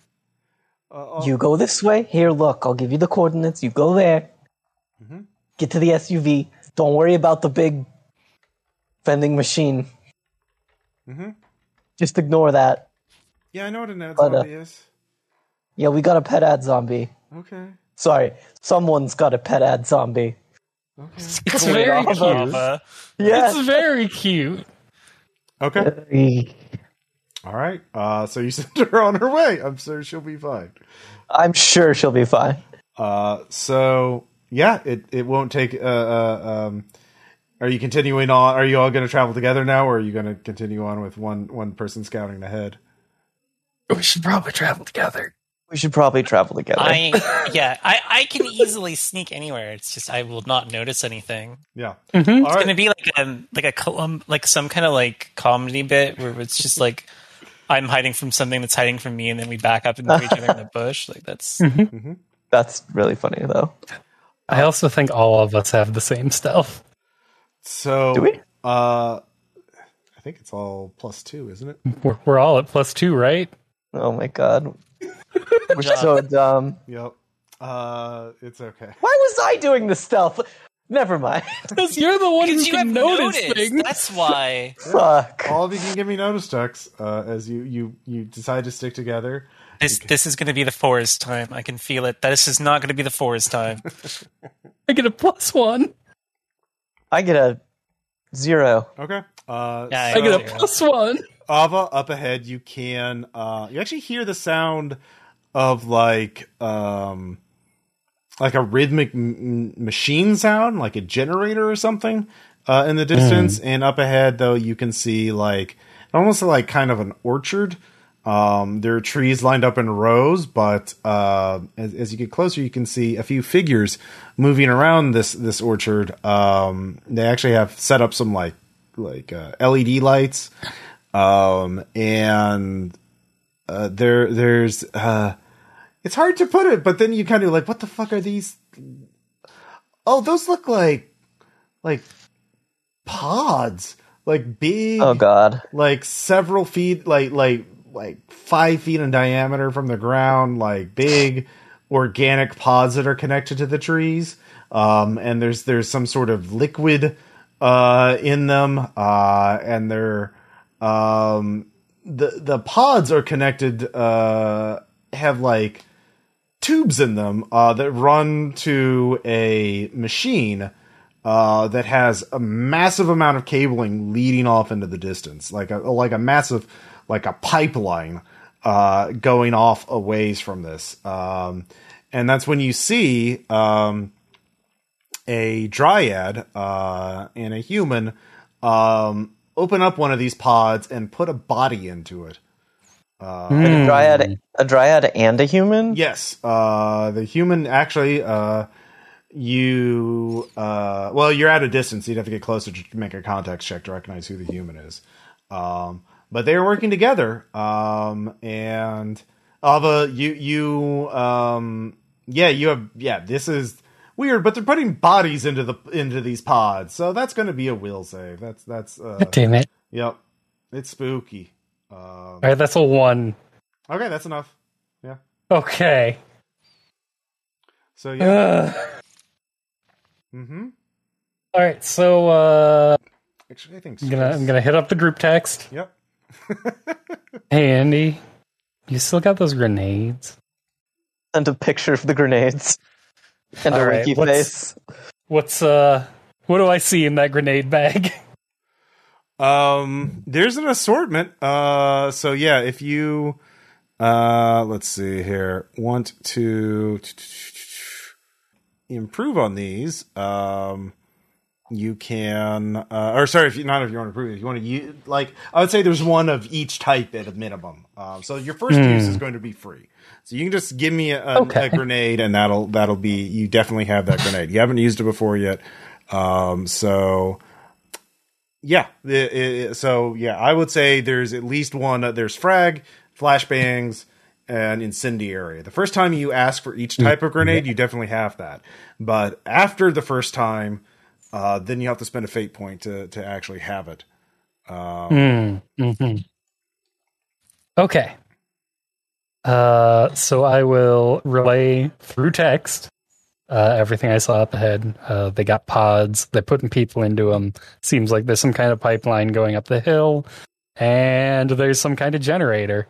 Uh, You go this way. Here, look. I'll give you the coordinates. You go there. Mhm. Get to the SUV. Don't worry about the big vending machine. Mhm. Just ignore that. Yeah, I know what an ad But, uh, is. Yeah, we got a pet ad zombie. Okay. Sorry, someone's got a pet ad zombie. Okay. It's very Ava. cute. Ava. Yeah. It's very cute. Okay. All right. Uh, so you send her on her way. I'm sure she'll be fine. I'm sure she'll be fine. Uh, so yeah, it it won't take. Uh, uh, um, are you continuing on? Are you all going to travel together now, or are you going to continue on with one one person scouting ahead? We should probably travel together. We should probably travel together. I yeah, I, I can easily sneak anywhere. It's just I will not notice anything. Yeah. Mhm. It's right. gonna be like um like a com- like some kind of like comedy bit where it's just like I'm hiding from something that's hiding from me, and then we back up into each other in the bush. Like that's That's really funny though. I also think all of us have the same stealth. So Do we? Uh, I think it's all plus two, isn't it? We're, we're all at plus two, right? Oh my god. We're so dumb. Yep. Uh, it's okay. Why was I doing the stealth? Never mind. Because you're the one who you have can notice noticed. things. That's why. Fuck. All of you can give me notice checks uh, as you you you decide to stick together. This this is going to be the forest time. I can feel it. This is not going to be the forest time. I get a plus one. I get a zero. Okay. Uh, Yeah, I so- get a plus one. Ava up ahead. You can uh, you actually hear the sound of like um like a rhythmic m- machine sound, like a generator or something uh, in the distance. And up ahead, though, you can see like almost like kind of an orchard. Um, there are trees lined up in rows, but uh, as, as you get closer, you can see a few figures moving around this this orchard. Um, they actually have set up some like like uh, LED lights, um, and uh, there there's uh, it's hard to put it, but then you kind of like, what the fuck are these? Oh, those look like like pods, like big Oh god. like several feet, like like like five feet in diameter from the ground, like big organic pods that are connected to the trees. Um, and there's there's some sort of liquid uh, in them, uh, and they're um, the the pods are connected. Uh, have like tubes in them uh, that run to a machine uh, that has a massive amount of cabling leading off into the distance, like a like a massive like a pipeline uh, going off a ways from this, um, and that's when you see um, a dryad uh, and a human um, open up one of these pods and put a body into it. A dryad, a dryad, and a human. Yes, uh, the human actually. Uh, you uh, well, you're at a distance. You'd have to get closer to make a context check to recognize who the human is. Um, but they are working together. Um, and Ava, you you um, yeah, you have yeah. This is weird, but they're putting bodies into the into these pods, so that's going to be a will save. That's that's uh, Damn it. yep. It's spooky. Um, All right, that's a one. okay, that's enough. Yeah. Okay. So yeah. Ugh. mm-hmm. All right, so uh, Actually, I think I'm gonna I'm gonna hit up the group text. Yep. Hey Andy, you still got those grenades? Send a picture of the grenades and All a right, winky what's- face. What's uh, what do I see in that grenade bag? Um, there's an assortment. Uh, so yeah, if you, uh, let's see here, want to improve on these, um, you can, uh, or sorry, if you not if you want to improve, if you want to use, like, I would say there's one of each type at a minimum. Um, so your first use is going to be free. So you can just give me a, Okay. a grenade, and that'll that'll be you definitely have that grenade. You haven't used it before yet, um, so yeah. It- it- so yeah, I would say there's at least one. Uh, there's frag, flashbangs, and incendiary. The first time you ask for each type of grenade, you definitely have that. But after the first time, uh, then you have to spend a fate point to to actually have it. Um, hmm Okay. Uh, so I will relay through text uh, everything I saw up ahead. Uh, they got pods. They're putting people into them. Seems like there's some kind of pipeline going up the hill, and there's some kind of generator.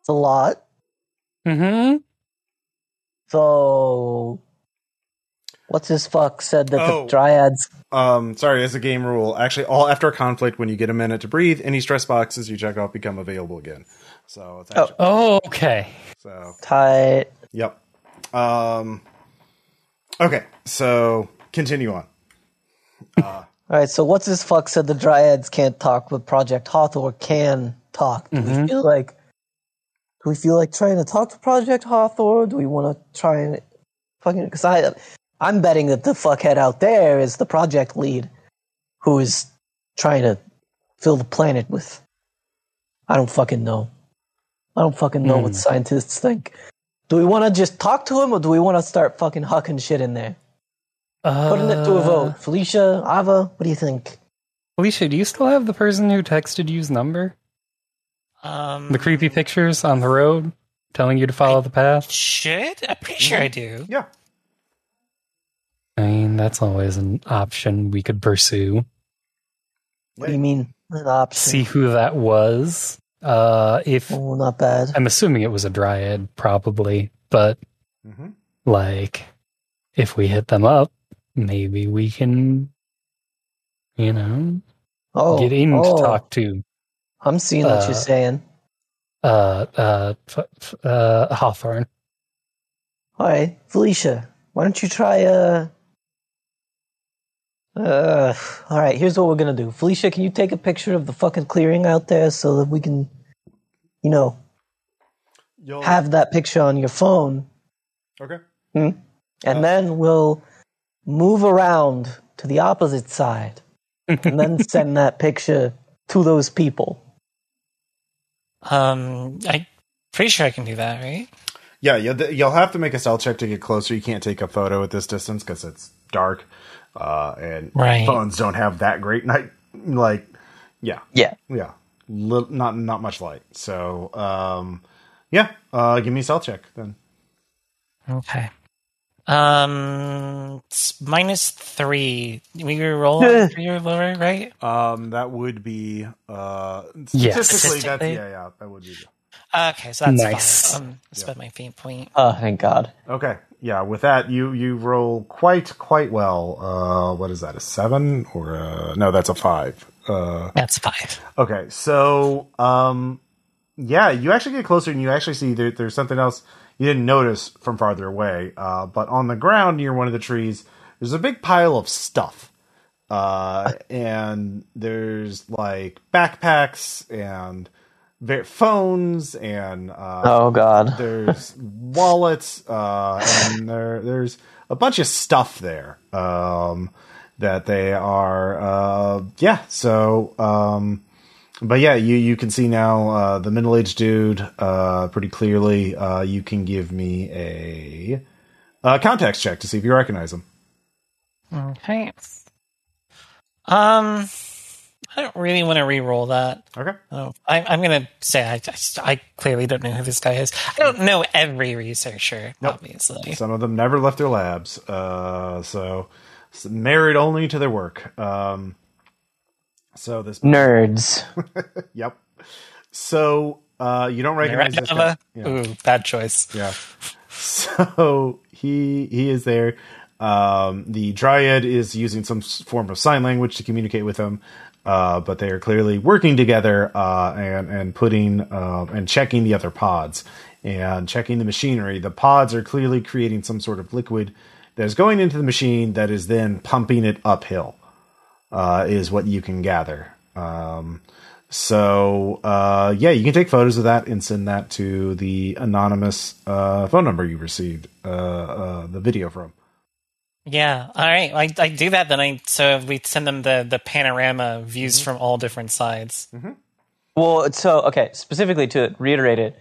It's a lot. hmm So, what's his fuck said that Oh. the dryads. Um, sorry, as a game rule, actually, all after a conflict, when you get a minute to breathe, any stress boxes you check off become available again. So it's actually, Oh, okay. so Tight. Yep. Um. Okay, so continue on. All right, so what's this fuck said the dryads can't talk, but Project Hawthor can talk. Do we feel like do we feel like trying to talk to Project Hawthor? Do we want to try and fucking? Because I, I'm betting that the fuckhead out there is the project lead, who is trying to fill the planet with. I don't fucking know. I don't fucking know what scientists think. Do we want to just talk to him, or do we want to start fucking hucking shit in there? Uh, Putting it to a vote. Felicia, Ava, what do you think? Alicia, do you still have the person who texted you's number? Um, The creepy pictures on the road telling you to follow the path? should. I'm pretty sure I do. Yeah. I mean, that's always an option we could pursue. What do you mean? An option? See who that was. Uh, if Oh, not bad. I'm assuming it was a dryad, probably, but Mhm. like, if we hit them up, maybe we can, you know, Oh, get in oh, to talk to I'm seeing what uh, you're saying. uh uh f- f- uh Hawthorne. All right, Felicia, why don't you try uh uh all right, here's what we're gonna do. Felicia, can you take a picture of the fucking clearing out there so that we can you know, You'll have that picture on your phone okay. Hmm? and Uh, then we'll move around to the opposite side and then send that picture to those people. Um, I'm pretty sure I can do that, right? Yeah, you'll, you'll have to make a stealth check to get closer. You can't take a photo at this distance because it's dark, uh, and Right. phones don't have that great night. Like, yeah, Yeah. yeah, Li- not not much light. So, um, yeah, uh, give me a cell check then. Okay. Um, it's minus three. We roll on three or lower, right? Um, that would be uh, Yes. statistically, that's Statistically? yeah, yeah, that would be Okay, so that's Nice. fine. Um, spend my fate point. Oh, thank God. okay. Yeah, with that, you you roll quite quite well. Uh, what is that? A seven or a, no? That's a five. Uh, That's five. Okay, so um, yeah, you actually get closer and you actually see there, there's something else you didn't notice from farther away. Uh, but on the ground near one of the trees, there's a big pile of stuff, uh, and there's like backpacks and phones and uh, Oh God. there's wallets uh, and there there's a bunch of stuff there um, that they are uh, yeah so um, but yeah you you can see now uh, the middle-aged dude uh, pretty clearly uh, you can give me a, a context check to see if you recognize him Okay. Um, I don't really want to re-roll that. okay Oh, I, I'm going to say I, I, I clearly don't know who this guy is. I don't know every researcher, obviously. some of them never left their labs uh, so, so married only to their work um, so this Nerds. Yep. So uh, you don't recognize this guy. Yeah. Ooh, bad choice. yeah. So he he is there. Um, the dryad is using some form of sign language to communicate with him, uh, but they are clearly working together uh, and and putting uh, and checking the other pods and checking the machinery. The pods are clearly creating some sort of liquid that is going into the machine that is then pumping it uphill. Uh, is what you can gather. Um, so uh, yeah, you can take photos of that and send that to the anonymous uh, phone number you received the video from. Yeah. All right. I, I do that. Then I so we send them the the panorama views from all different sides. Well, so okay, specifically to reiterate it,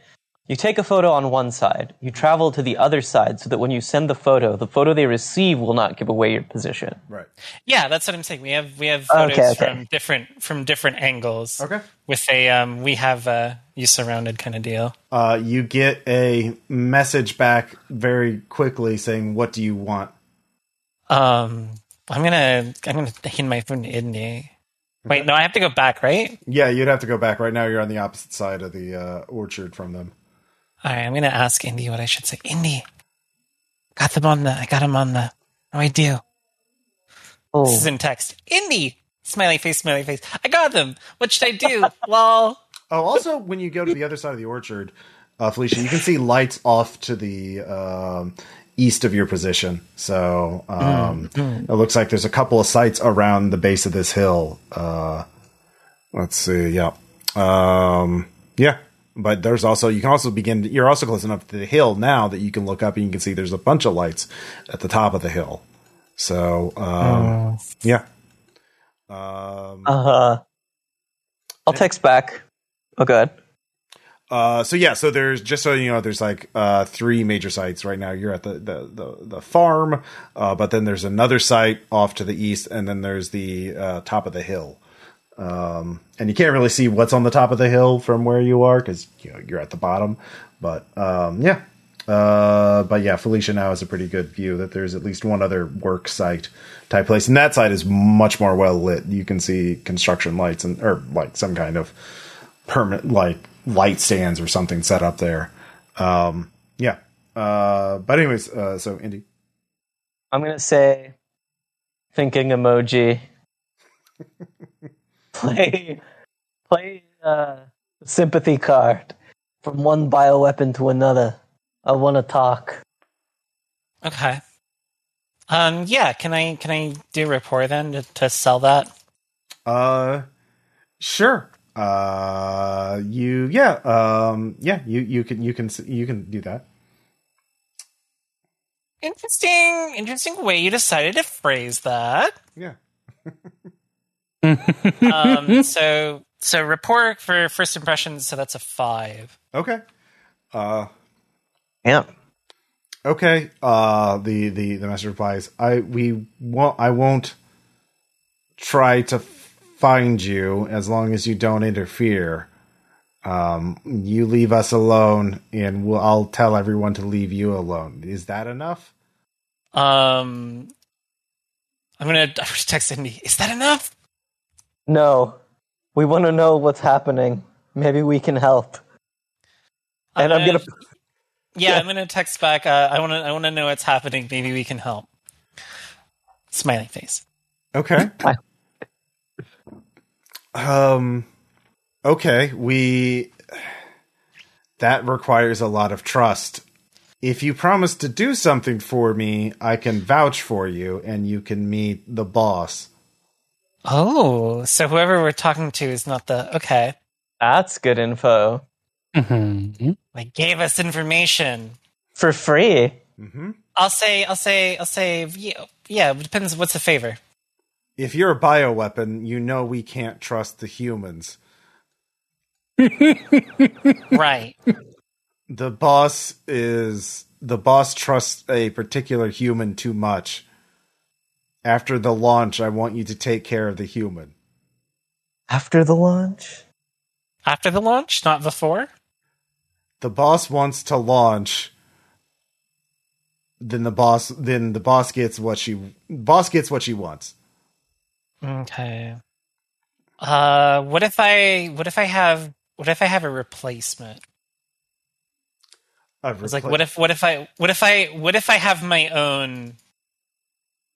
you take a photo on one side, you travel to the other side so that when you send the photo, the photo they receive will not give away your position. Right. Yeah, that's what I'm saying. We have we have photos Okay, okay. from different from different angles. Okay. With a um, we have a you surrounded kind of deal. Uh, you get a message back very quickly saying, "What do you want?" Um, I'm gonna I'm gonna hand my phone to Indy. Wait, no, I have to go back, right? Yeah, you'd have to go back. Right now, you're on the opposite side of the uh, orchard from them. All right, I'm gonna ask Indy what I should say. Indy, got them on the. I got him on the. How do I do? Oh, This is in text. Indy, smiley face, smiley face. I got them. What should I do? Lol. Oh, also, when you go to the other side of the orchard, uh, Felicia, you can see lights off to the um, east of your position. So um, it looks like there's a couple of sites around the base of this hill. Uh, let's see. Yeah. Um, yeah. But there's also, you can also begin, you're also close enough to the hill now that you can look up and you can see there's a bunch of lights at the top of the hill. So, um, yeah. Um, uh, I'll text back. Oh, good. Uh, so yeah, so there's just so you know, there's like uh three major sites right now. You're at the the the, the farm, uh, but then there's another site off to the east, and then there's the uh, top of the hill. Um, and you can't really see what's on the top of the hill from where you are because you know you're at the bottom. But um, yeah, Uh, but yeah, Felicia now has a pretty good view that there's at least one other work site type place, and that site is much more well lit. You can see construction lights and or like some kind of permanent like light stands or something set up there. Um, yeah. Uh, but anyways, uh, so Indy. I'm gonna say thinking emoji. play play uh sympathy card from one bioweapon to another. I wanna talk. Okay. Um. Yeah. Can I can I do rapport then to, to sell that? Uh, sure. Uh, you yeah. Um, yeah. You you can you can you can do that. Interesting. Interesting way you decided to phrase that. Yeah. Um. so so rapport for first impressions. So that's a five. Okay. Uh, Yeah. okay. Uh, the the the message replies. I we won't. I won't try to find you as long as you don't interfere. Um, you leave us alone, and we'll, I'll tell everyone to leave you alone. Is that enough? Um. I'm gonna, I'm gonna text Indy. Is that enough? No. We wanna know what's happening. Maybe we can help. And I'm gonna Yeah, Yeah. I'm gonna text back. Uh, I want to. I want to know what's happening. Maybe we can help. Smiling face. Okay. um okay, we that requires a lot of trust. If you promise to do something for me, I can vouch for you and you can meet the boss. Oh, so whoever we're talking to is not the okay. That's good info. Mm-hmm. Like gave us information. For free. Mm-hmm. I'll say. I'll say. I'll say. Yeah. Yeah. It depends. What's the favor? If you're a bioweapon, you know we can't trust the humans. right. The boss is the boss trusts a particular human too much. After the launch, I want you to take care of the human. After the launch? After the launch, not before. the boss wants to launch then the boss then the boss gets what she boss gets what she wants Okay. Uh, what if I? What if I have? What if I have a replacement? I've It's like, what if? What if I? What if I? What if I have my own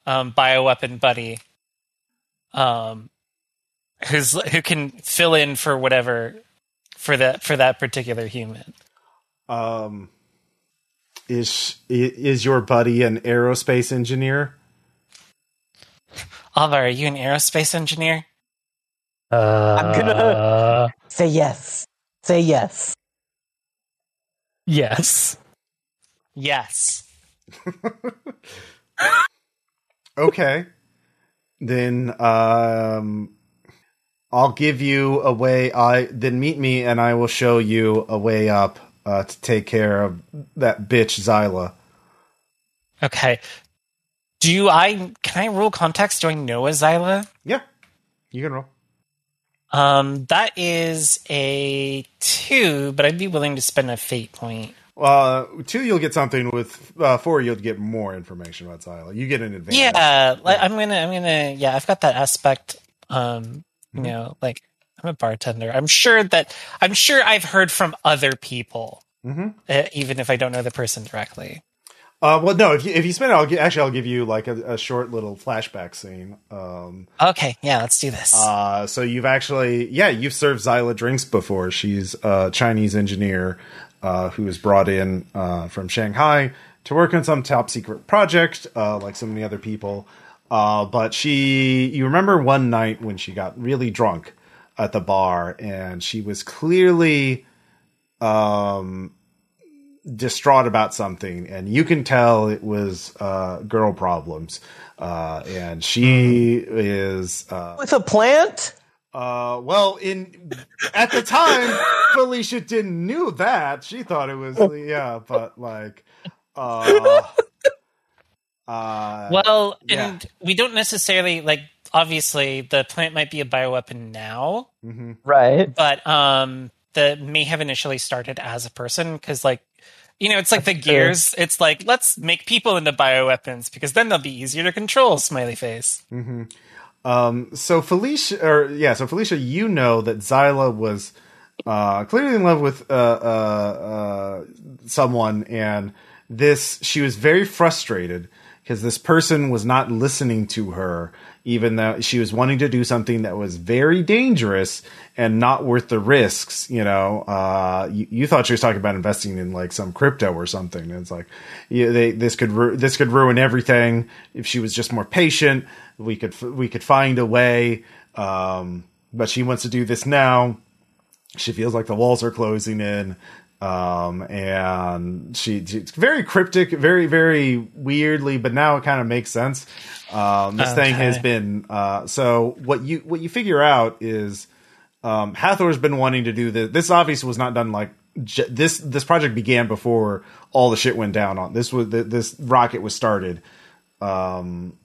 um, bioweapon buddy, um, who's who can fill in for whatever for that for that particular human? um is is your buddy an aerospace engineer Alvar, are you an aerospace engineer? Uh, I'm gonna- Say yes. Say yes. Yes. Yes. okay then um i'll give you a way i then meet me and i will show you a way up uh to take care of that bitch zyla Okay. Do I? Can I roll context? Do I know a yeah you can roll Um, that is a two, but I'd be willing to spend a fate point. Uh, two, you'll get something with. Uh, four, you'll get more information about Zyla. You get an advantage. Yeah, like, I'm gonna, I'm gonna, yeah, I've got that aspect. Um, you Mhm. know, like I'm a bartender. I'm sure that I'm sure I've heard from other people, hmm uh, even if I don't know the person directly. Uh, well, no. If you if you spend it, I'll gi- actually I'll give you like a, a short little flashback scene. Um, Okay, yeah, let's do this. uh, so you've actually, yeah, you've served Zyla drinks before. She's a Chinese engineer uh, who was brought in uh, from Shanghai to work on some top secret project, uh, like so many other people. Uh, but she, you remember one night when she got really drunk at the bar, and she was clearly um, distraught about something, and you can tell it was uh, girl problems. Uh, and she is uh, With a plant? uh, well, in at the time, Felicia didn't knew that. She thought it was yeah, but like, uh, uh, well, yeah. and we don't necessarily like. Obviously, the plant might be a bioweapon now, mhm. Right. but um, the may have initially started as a person because, like, You know, it's like the gears. It's like let's make people into bioweapons because then they'll be easier to control. Smiley face. Um, so Felicia, or yeah, so Felicia, you know that Zyla was uh, clearly in love with uh, uh, uh, someone, and this she was very frustrated because this person was not listening to her, even though she was wanting to do something that was very dangerous and not worth the risks. You know, uh, you, you thought she was talking about investing in like some crypto or something. And it's like, yeah, they, this could ru- this could ruin everything. If she was just more patient, we could we could find a way. Um, but she wants to do this now. She feels like the walls are closing in. Um, and she, she's very cryptic, very, very weirdly, but now it kind of makes sense. Um, this thing has been, uh, so what you, what you figure out is, um, Hathor's been wanting to do this. This obviously was not done like j- this. This project began before all the shit went down. On this was th- this rocket was started. Um,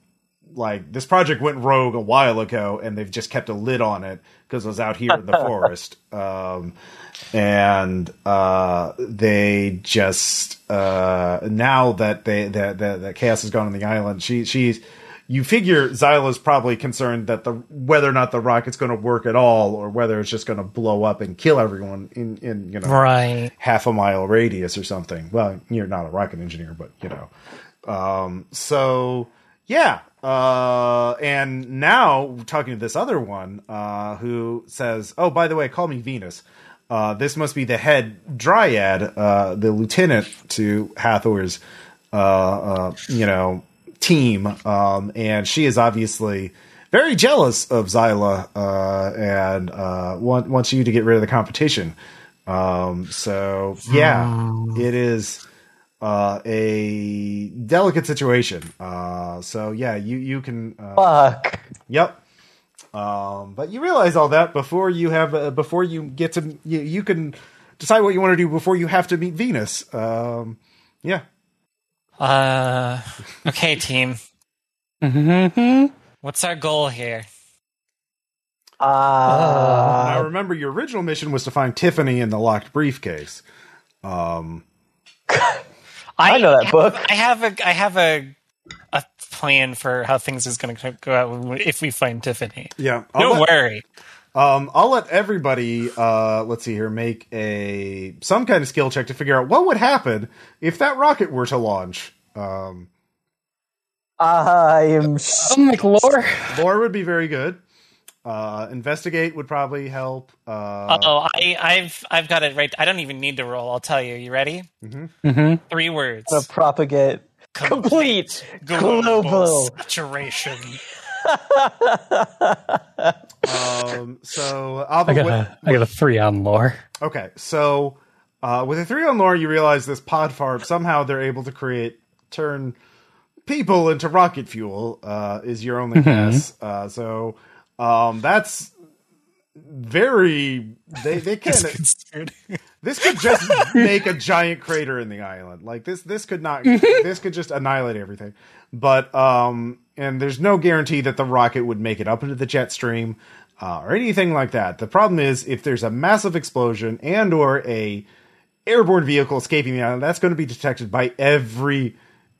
like this project went rogue a while ago, and they've just kept a lid on it because it was out here in the forest. Um, and uh, they just uh, now that they that that, that chaos has gone on the island, she she's you figure Zyla's probably concerned that the whether or not the rocket's going to work at all, or whether it's just going to blow up and kill everyone in in you know Right. half a mile radius or something. Well, you're not a rocket engineer, but you know. Um, so yeah. Uh, and now talking to this other one, uh, who says, Oh, by the way, call me Venus. Uh, this must be the head dryad, uh, the lieutenant to Hathor's, uh, uh, you know, team. Um, and she is obviously very jealous of Zyla, uh, and, uh, want, wants you to get rid of the competition. Um, so yeah, it is uh, a delicate situation. Uh, so yeah, you you can. Uh, Fuck. yep. Um, but you realize all that before you have uh, before you get to you, you can decide what you want to do before you have to meet Venus. Um, yeah. Uh, okay, team. Mm-hmm. What's our goal here? Now remember, your original mission was to find Tiffany in the locked briefcase. Um, I know that have- book. I have a I have a a plan for how things is going to go out if we find Tiffany. yeah. I'll Don't let- worry. Um, I'll let everybody, uh, let's see here, make a some kind of skill check to figure out what would happen if that rocket were to launch. Um, I am. Sh- I'm like lore. lore would be very good. Uh, investigate would probably help. Uh, oh, I, I've I've got it right. I don't even need to roll. I'll tell you. You ready? Mm-hmm. Three words. to propagate complete global. saturation. um, so I'll I got a, I got a three on lore. Okay, so uh, with a three on lore, you realize this pod farm somehow they're able to create turn people into rocket fuel. Uh, is your only guess? Uh, so um, that's very they they can this could just make a giant crater in the island. Like this this could not this could just annihilate everything. But um and there's no guarantee that the rocket would make it up into the jet stream uh, or anything like that. The problem is if there's a massive explosion and or a airborne vehicle escaping the island, that's going to be detected by every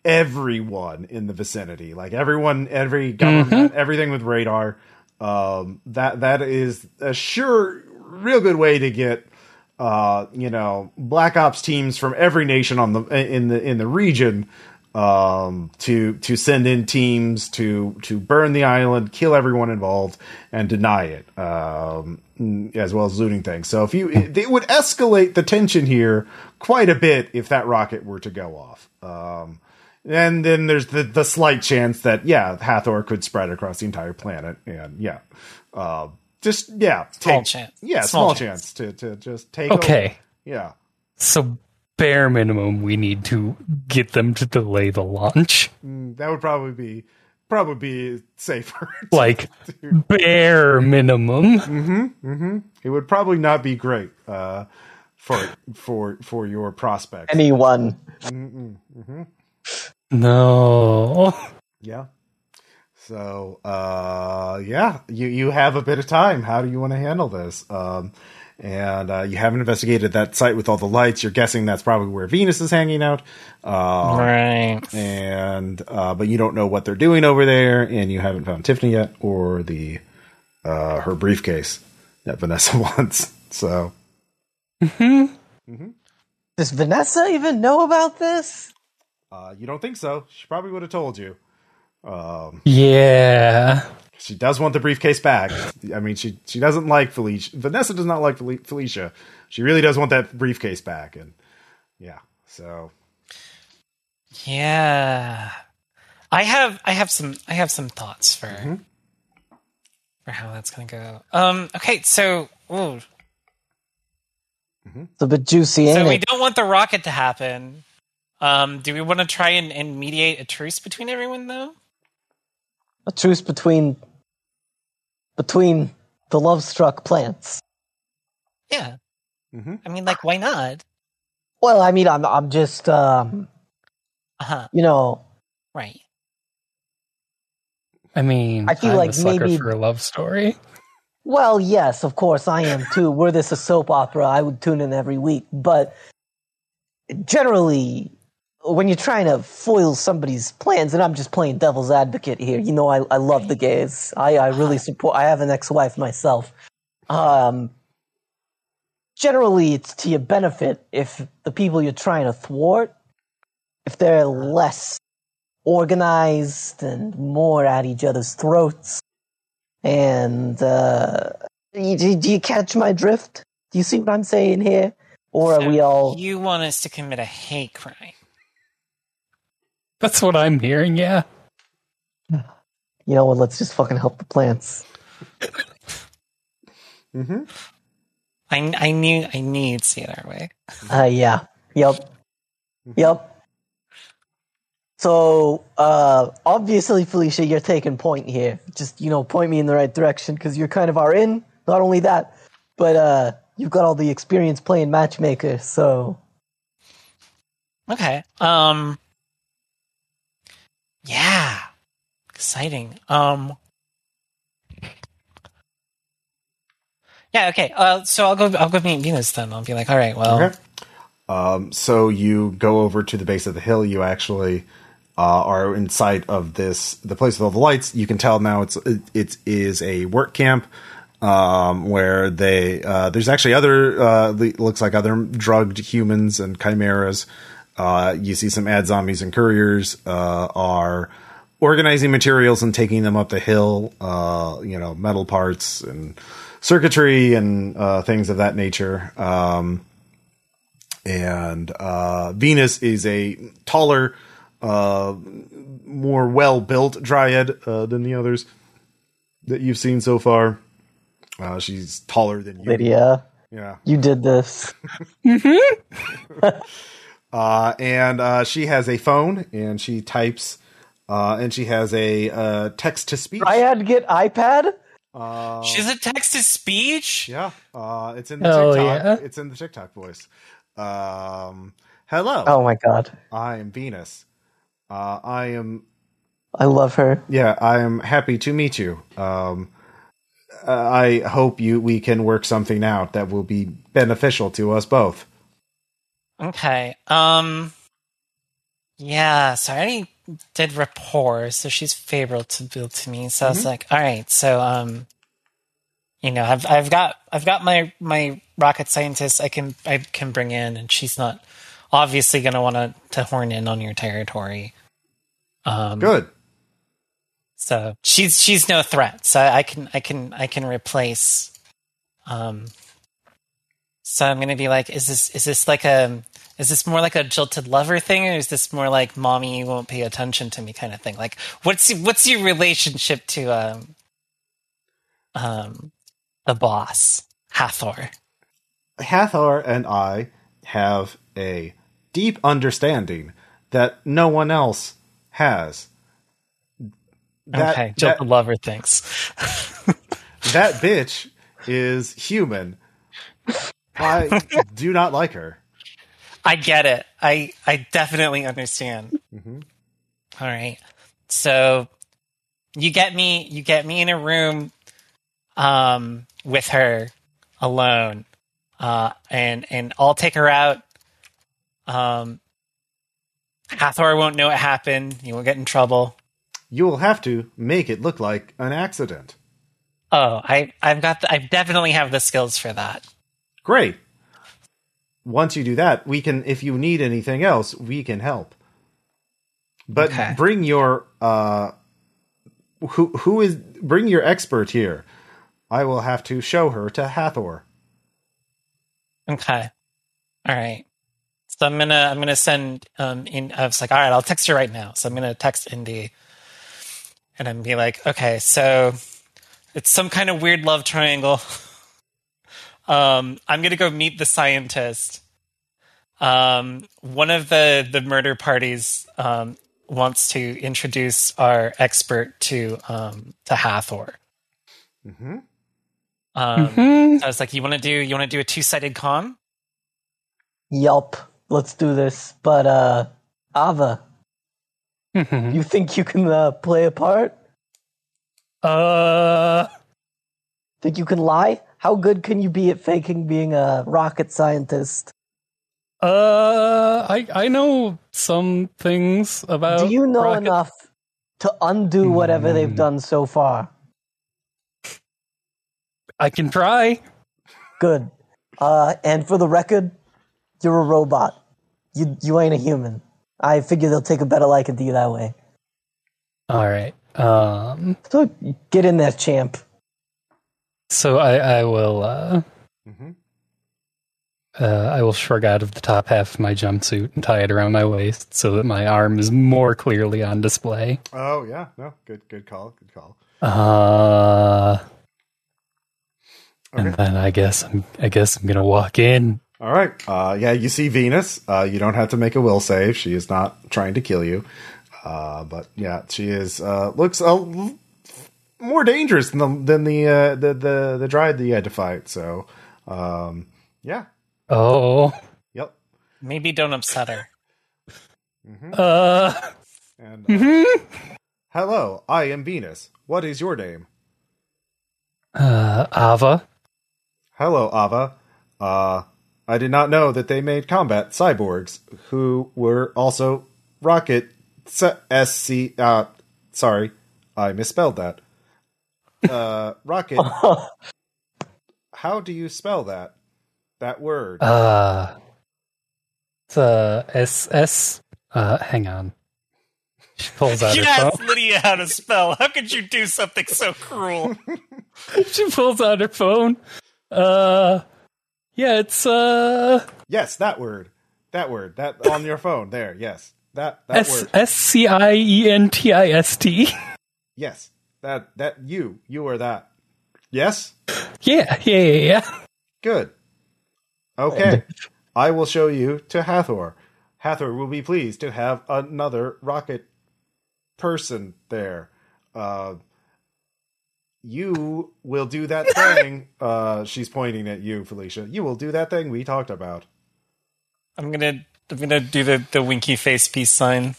everyone in the vicinity. Like everyone, every government, everything with radar. Um, that that is a sure, real good way to get uh, you know, black ops teams from every nation on the in the in the region um, to to send in teams to to burn the island, kill everyone involved, and deny it, um, as well as looting things. So if you, it would escalate the tension here quite a bit if that rocket were to go off. Um, and then there's the the slight chance that yeah, Hathor could spread across the entire planet, and yeah, uh, just yeah, Small take- chance. yeah, Small small, chance. to to just take Okay. over. yeah. So bare minimum, we need to get them to delay the launch. Mm, That would probably be probably be safer. Like bare minimum. Mhm. Mhm. It would probably not be great uh, for for for your prospects. Anyone. No. yeah. So uh, yeah, you you have a bit of time. How do you want to handle this? Um, and uh, you haven't investigated that site with all the lights. You're guessing that's probably where Venus is hanging out, uh, Right. and uh, but you don't know what they're doing over there, and you haven't found Tiffany yet or the uh, her briefcase that Vanessa wants. So mm-hmm. Mm-hmm. Does Vanessa even know about this? Uh, you don't think so? She probably would have told you. Um, Yeah. She does want the briefcase back. I mean, she she doesn't like Felicia. Vanessa does not like Felicia. She really does want that briefcase back, and yeah. So Yeah. I have I have some I have some thoughts for for how that's gonna go. Um okay, so ooh, It's a bit juicy, ain't so we it? don't want the rocket to happen. Um do we want to try and, and mediate a truce between everyone though? A truce between between the love-struck plants. Yeah. Mhm. I mean like why not? Well, I mean, I'm I'm just um, Uh-huh. you know, Right. I mean, I feel I'm like a maybe- for a love story. well, yes, of course I am too. Were this a soap opera, I would tune in every week. But generally, when you're trying to foil somebody's plans, and I'm just playing devil's advocate here, you know, I I love the gays. I I really support. I have an ex-wife myself. Um, generally, it's to your benefit if the people you're trying to thwart, if they're less organized and more at each other's throats. And uh, do, do you catch my drift? Do you see what I'm saying here? Or are So we all? You want us to commit a hate crime. That's what I'm hearing. Yeah. You know what? Let's just fucking help the plants. hmm I, I knew I knew you'd see it our way. Uh, yeah. Yep. Yep. So, uh, obviously, Felicia, you're taking point here. Just, you know, point me in the right direction because you're kind of our in. Not only that, but, uh, you've got all the experience playing matchmaker. So, Okay. Um Yeah. Exciting. Um Yeah, okay. Uh so I'll go I'll go meet Venus then. I'll be like, all right, well Okay. Um, so you go over to the base of the hill. You actually uh, are in sight of this, the place with all the lights. You can tell now it's it, it is a work camp um, where they uh, there's actually other uh, looks like other drugged humans and chimeras. Uh, you see some ad zombies and couriers uh, are organizing materials and taking them up the hill. Uh, you know, metal parts and circuitry and uh, things of that nature. Um, and uh, Venus is a taller, uh, more well built dryad uh, than the others that you've seen so far. Uh, she's taller than you. Lydia, Yeah. you did this. Uh, and uh, she has a phone and she types, uh, and she has a uh, text to speech. I had to get iPad? Uh, she's a text to speech? yeah, uh, it's in the Hell TikTok. yeah. It's in the TikTok voice. Um, hello, Oh my god. I am Venus. Uh, I am I love her. Yeah, I am happy to meet you. Um, I hope you we can work something out that will be beneficial to us both. Okay. Um Yeah, so I already did rapport, so she's favorable to build to me. So I was like, all right, so um you know, I've I've got I've got my my rocket scientist I can I can bring in and she's not obviously gonna wanna to horn in on your territory. Um Good. so she's she's no threat. So I can I can I can replace. Um. So I'm gonna be like, is this is this like a is this more like a jilted lover thing, or is this more like mommy won't pay attention to me kind of thing? Like, what's what's your relationship to um um the boss Hathor? Hathor and I have a deep understanding that no one else has. That, okay, that, jilted lover thinks. that bitch is human. I do not like her. I get it. I I definitely understand. Mhm. All right. So you get me you get me in a room um with her alone uh, and and I'll take her out. Um, Hathor won't know it happened. You won't get in trouble. You will have to make it look like an accident. Oh, I I've got the, I definitely have the skills for that. Great. Once you do that, we can if you need anything else, we can help. But Okay. bring your uh who who is bring your expert here. I will have to show her to Hathor. Okay. All right. So I'm gonna I'm gonna send um in I was like, all right, I'll text you right now. So I'm gonna text Indy and I'm be like, okay, so it's some kind of weird love triangle. um I'm gonna go meet the scientist. Um one of the the murder parties um wants to introduce our expert to um to Hathor. Mm-hmm. Um Mhm. I was like, you wanna do you wanna do a two sided con?" Yup. Let's do this. But uh Ava, Mhm. you think you can uh, play a part? Uh, Think you can lie? How good can you be at faking being a rocket scientist? uh, I I know some things about. Do you know rocket- enough to undo whatever they've Hmm. done so far? I can try. Good. Uh, and for the record, you're a robot. You you ain't a human. I figure they'll take a better liking to you that way. All right. Um. So get in there, champ. So I I will uh Mm-hmm. uh I will shrug out of the top half of my jumpsuit and tie it around my waist so that my arm is more clearly on display. Oh yeah, no, good good call, good call. Uh. Okay. And then I guess I'm I guess I'm gonna walk in. All right. Uh, yeah, you see Venus. Uh, you don't have to make a will save. She is not trying to kill you. Uh, but yeah, she is uh, looks a more dangerous than the than the, uh, the the the dryad that you had to fight. So um, yeah, Oh. yep. Maybe don't upset her. Uh. And uh, mhm. hello, I am Venus. What is your name? Uh. Ava. Hello, Ava. Uh, I did not know that they made combat cyborgs who were also rocket s c. Uh, sorry, I misspelled that. Uh, rocket. How do you spell that? That word. Uh. It's uh S S. Uh. Hang on. She pulls out You her asked phone. Lydia how to spell. How could you do something so cruel? she pulls out her phone. Uh. Yeah. It's uh. yes, that word. That word. That on your phone. There. Yes. That that S word. S C I E N T I S T. Yes. That that you you are that. Yes. Yeah, yeah, yeah, yeah. Good. Okay. I will show you to Hathor. Hathor will be pleased to have another rocket person there. Uh, you will do that thing. uh, she's pointing at you, Felicia. You will do that thing we talked about. I'm gonna I'm gonna do the, the winky face peace sign.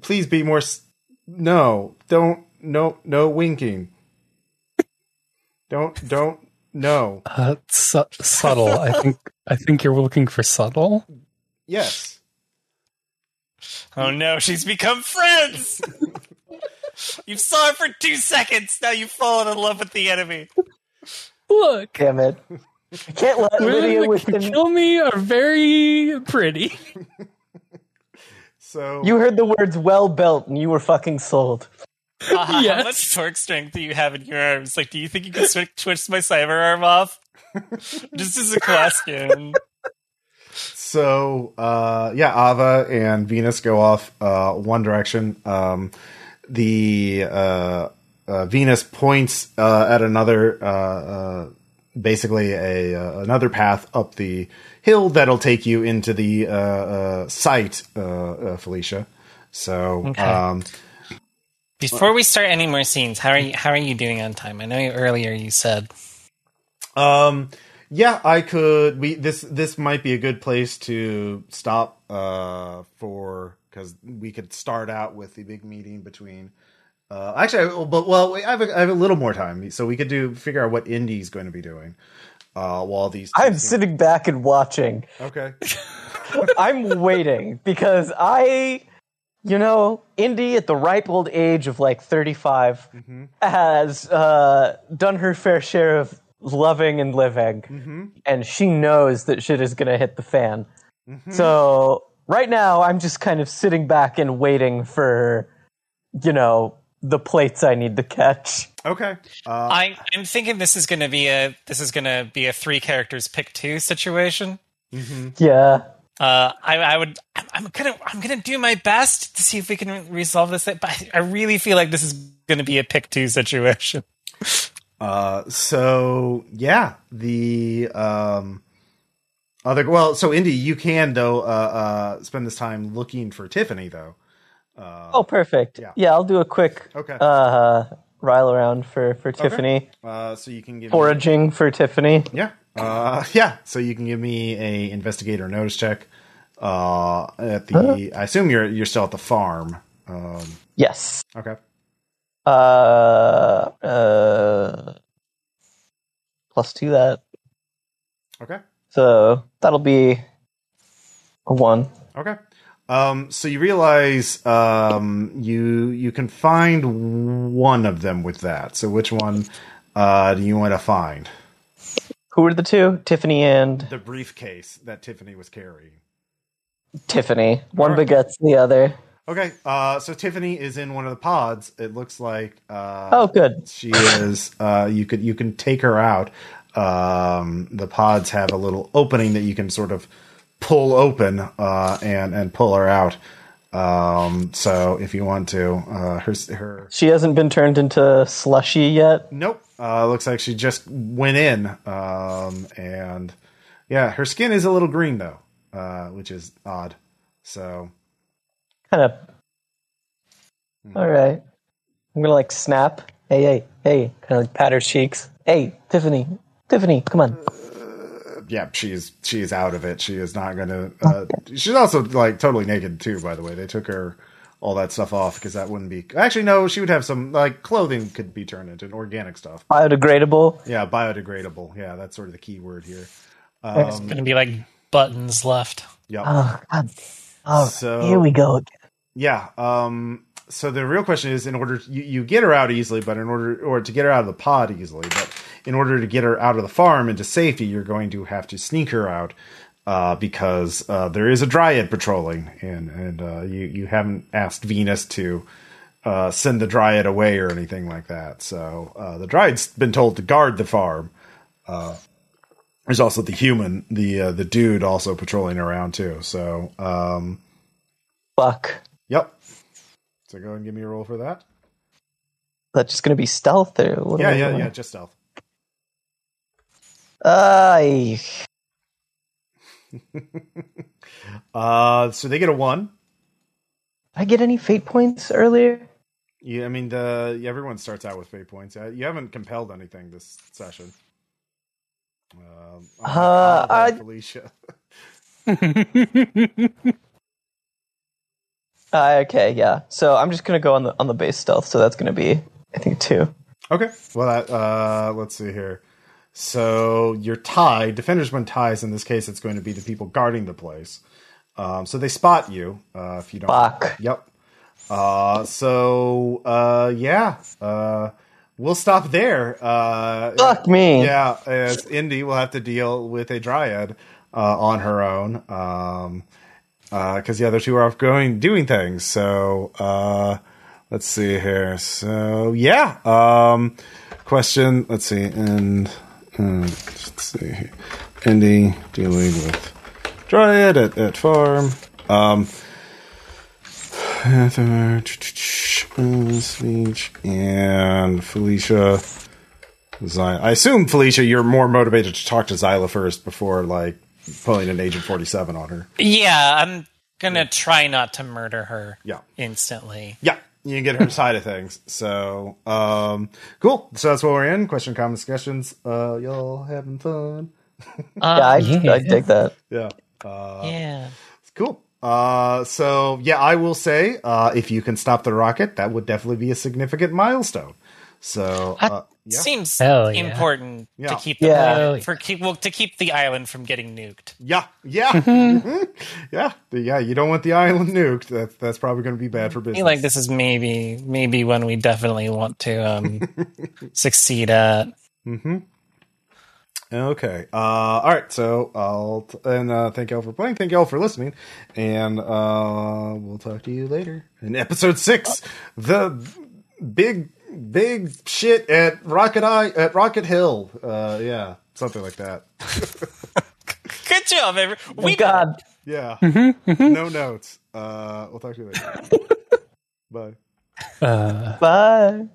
Please be more. S- no, don't. No, no winking. Don't, don't. No. Uh, su- subtle. I think. I think you're looking for subtle. Yes. Oh no, she's become friends. you saw her for two seconds. Now you've fallen in love with the enemy. Look, Damn it. I can't let women Lydia that within. kill me are very pretty. So You heard the words well built and you were fucking sold. Uh, How much torque strength do you have in your arms? Like, do you think you can switch, twitch my cyber arm off? Just as a question. So uh, yeah, Ava and Venus go off uh, one direction. Um, the uh, uh, Venus points uh, at another, uh, uh, basically a uh, another path up the hill that'll take you into the uh, uh, site, uh, uh, Felicia. So Okay. um, Before we start any more scenes, how are you? How are you doing on time? I know you, earlier you said Um, yeah, I could. We this this might be a good place to stop uh, for because we could start out with the big meeting between. Uh, actually, I, but well, I have, a, I have a little more time, so we could do figure out what Indy's going to be doing. Uh, while these. I'm sitting back and watching. Okay. I'm waiting because I, you know, Indy at the ripe old age of like 35 has uh, done her fair share of loving and living, and she knows that shit is gonna hit the fan. So right now, I'm just kind of sitting back and waiting for, you know, the plates I need to catch. Okay. Uh, I, I'm thinking this is going to be a this is going to be a three characters pick two situation. Yeah. Uh, I, I would I'm, I'm gonna I'm gonna do my best to see if we can resolve this, but I, I really feel like this is going to be a pick two situation. Uh, so yeah, the um, other well, so Indy, you can though uh, uh, spend this time looking for Tiffany though. Uh, Oh, perfect. Yeah. Yeah, I'll do a quick okay. uh, rile around for for Tiffany, Uh, so you can give me, foraging for Tiffany. yeah, uh, yeah. So you can give me a investigator notice check. Uh, at the I assume you're you're still at the farm. Um, Yes. okay. Uh, uh, plus two that. Okay. So that'll be a one. Okay. Um, so you realize um, you you can find one of them with that. So which one uh, do you want to find? Who are the two? Tiffany and The briefcase that Tiffany was carrying. Tiffany. One Alright. begets the other. Okay. Uh, so Tiffany is in one of the pods. It looks like. Uh, Oh, good. She is. Uh, you could you can take her out. Um, the pods have a little opening that you can sort of pull open uh, and and pull her out. Um, so if you want to, uh, her her She hasn't been turned into slushy yet. nope. Uh, looks like she just went in. Um, and yeah, her skin is a little green though, uh, which is odd. So Kind of. Hmm. All right. I'm gonna like snap. Hey, hey, hey. Kind of like pat her cheeks. Hey, Tiffany. Tiffany, come on. Yeah, she's she's out of it. She is not going to. Uh, she's also like totally naked too. By the way, they took her all that stuff off because that wouldn't be. Actually, no, she would have some like clothing could be turned into organic stuff. Biodegradable. Yeah, biodegradable. Yeah, that's sort of the key word here. It's Um, going to be like buttons left. yeah. Oh, God. Oh, So- here we go. again. Yeah. Um, so the real question is, in order you, you get her out easily, but in order or to get her out of the pod easily, but in order to get her out of the farm into safety, you're going to have to sneak her out uh, because uh, there is a dryad patrolling, and and uh, you you haven't asked Venus to uh, send the dryad away or anything like that. So uh, the dryad's been told to guard the farm. Uh, there's also the human, the uh, the dude, also patrolling around too. So. Um, Fuck. Yep. So go ahead and give me a roll for that. That's just gonna be stealth or? Yeah, yeah, yeah. Just stealth. I Uh, so they get a one. I get any fate points earlier? Yeah, I mean, the everyone starts out with fate points. Uh, You haven't compelled anything this session. Um, Uh, than Felicia. Uh, okay, yeah. So I'm just gonna go on the on the base stealth. So that's gonna be I think two. Okay. Well, uh, let's see here. So you're tied. Defenders when ties. In this case, it's going to be the people guarding the place. Um, so they spot you uh, if you don't. Fuck. Yep. Uh, so uh, yeah, uh, we'll stop there. Uh, Fuck me. Yeah, as Indy will have to deal with a dryad uh, on her own, um, because the other two are off going doing things. So uh, let's see here. So yeah, um, question. Let's see, and uh, let's see, here. Indy dealing with dryad at, at farm. Um, speech and Felicia. Zy- I assume Felicia, you're more motivated to talk to Zyla first before like pulling an Agent 47 on her. Yeah, I'm going to try not to murder her Yeah, instantly. yeah, you can get her side of things. So, um, cool. So that's what we're in. Question, comments, discussions. Uh, y'all having fun? Yeah, I, I dig that. Yeah, uh, Yeah. cool. Uh, so yeah, I will say, uh, if you can stop the rocket, that would definitely be a significant milestone. So, uh, Yeah. seems Hell yeah. important Yeah. to keep the Yeah. Hell yeah. for keep well to keep the island from getting nuked. Yeah, yeah, Mhm. yeah, yeah. You don't want the island nuked. That's that's probably going to be bad for I business. feel like this is maybe maybe when we definitely want to um, succeed at. Mm-hmm. Okay. Uh, all right. So I'll t- and uh, thank y'all for playing. Thank y'all for listening, and uh, we'll talk to you later in episode six. The big big shit at Rocket Eye at Rocket Hill. Uh, yeah, something like that. Good job, everyone. We got Yeah. Mm-hmm, No notes. Uh, we'll talk to you later. Bye. Uh, Bye.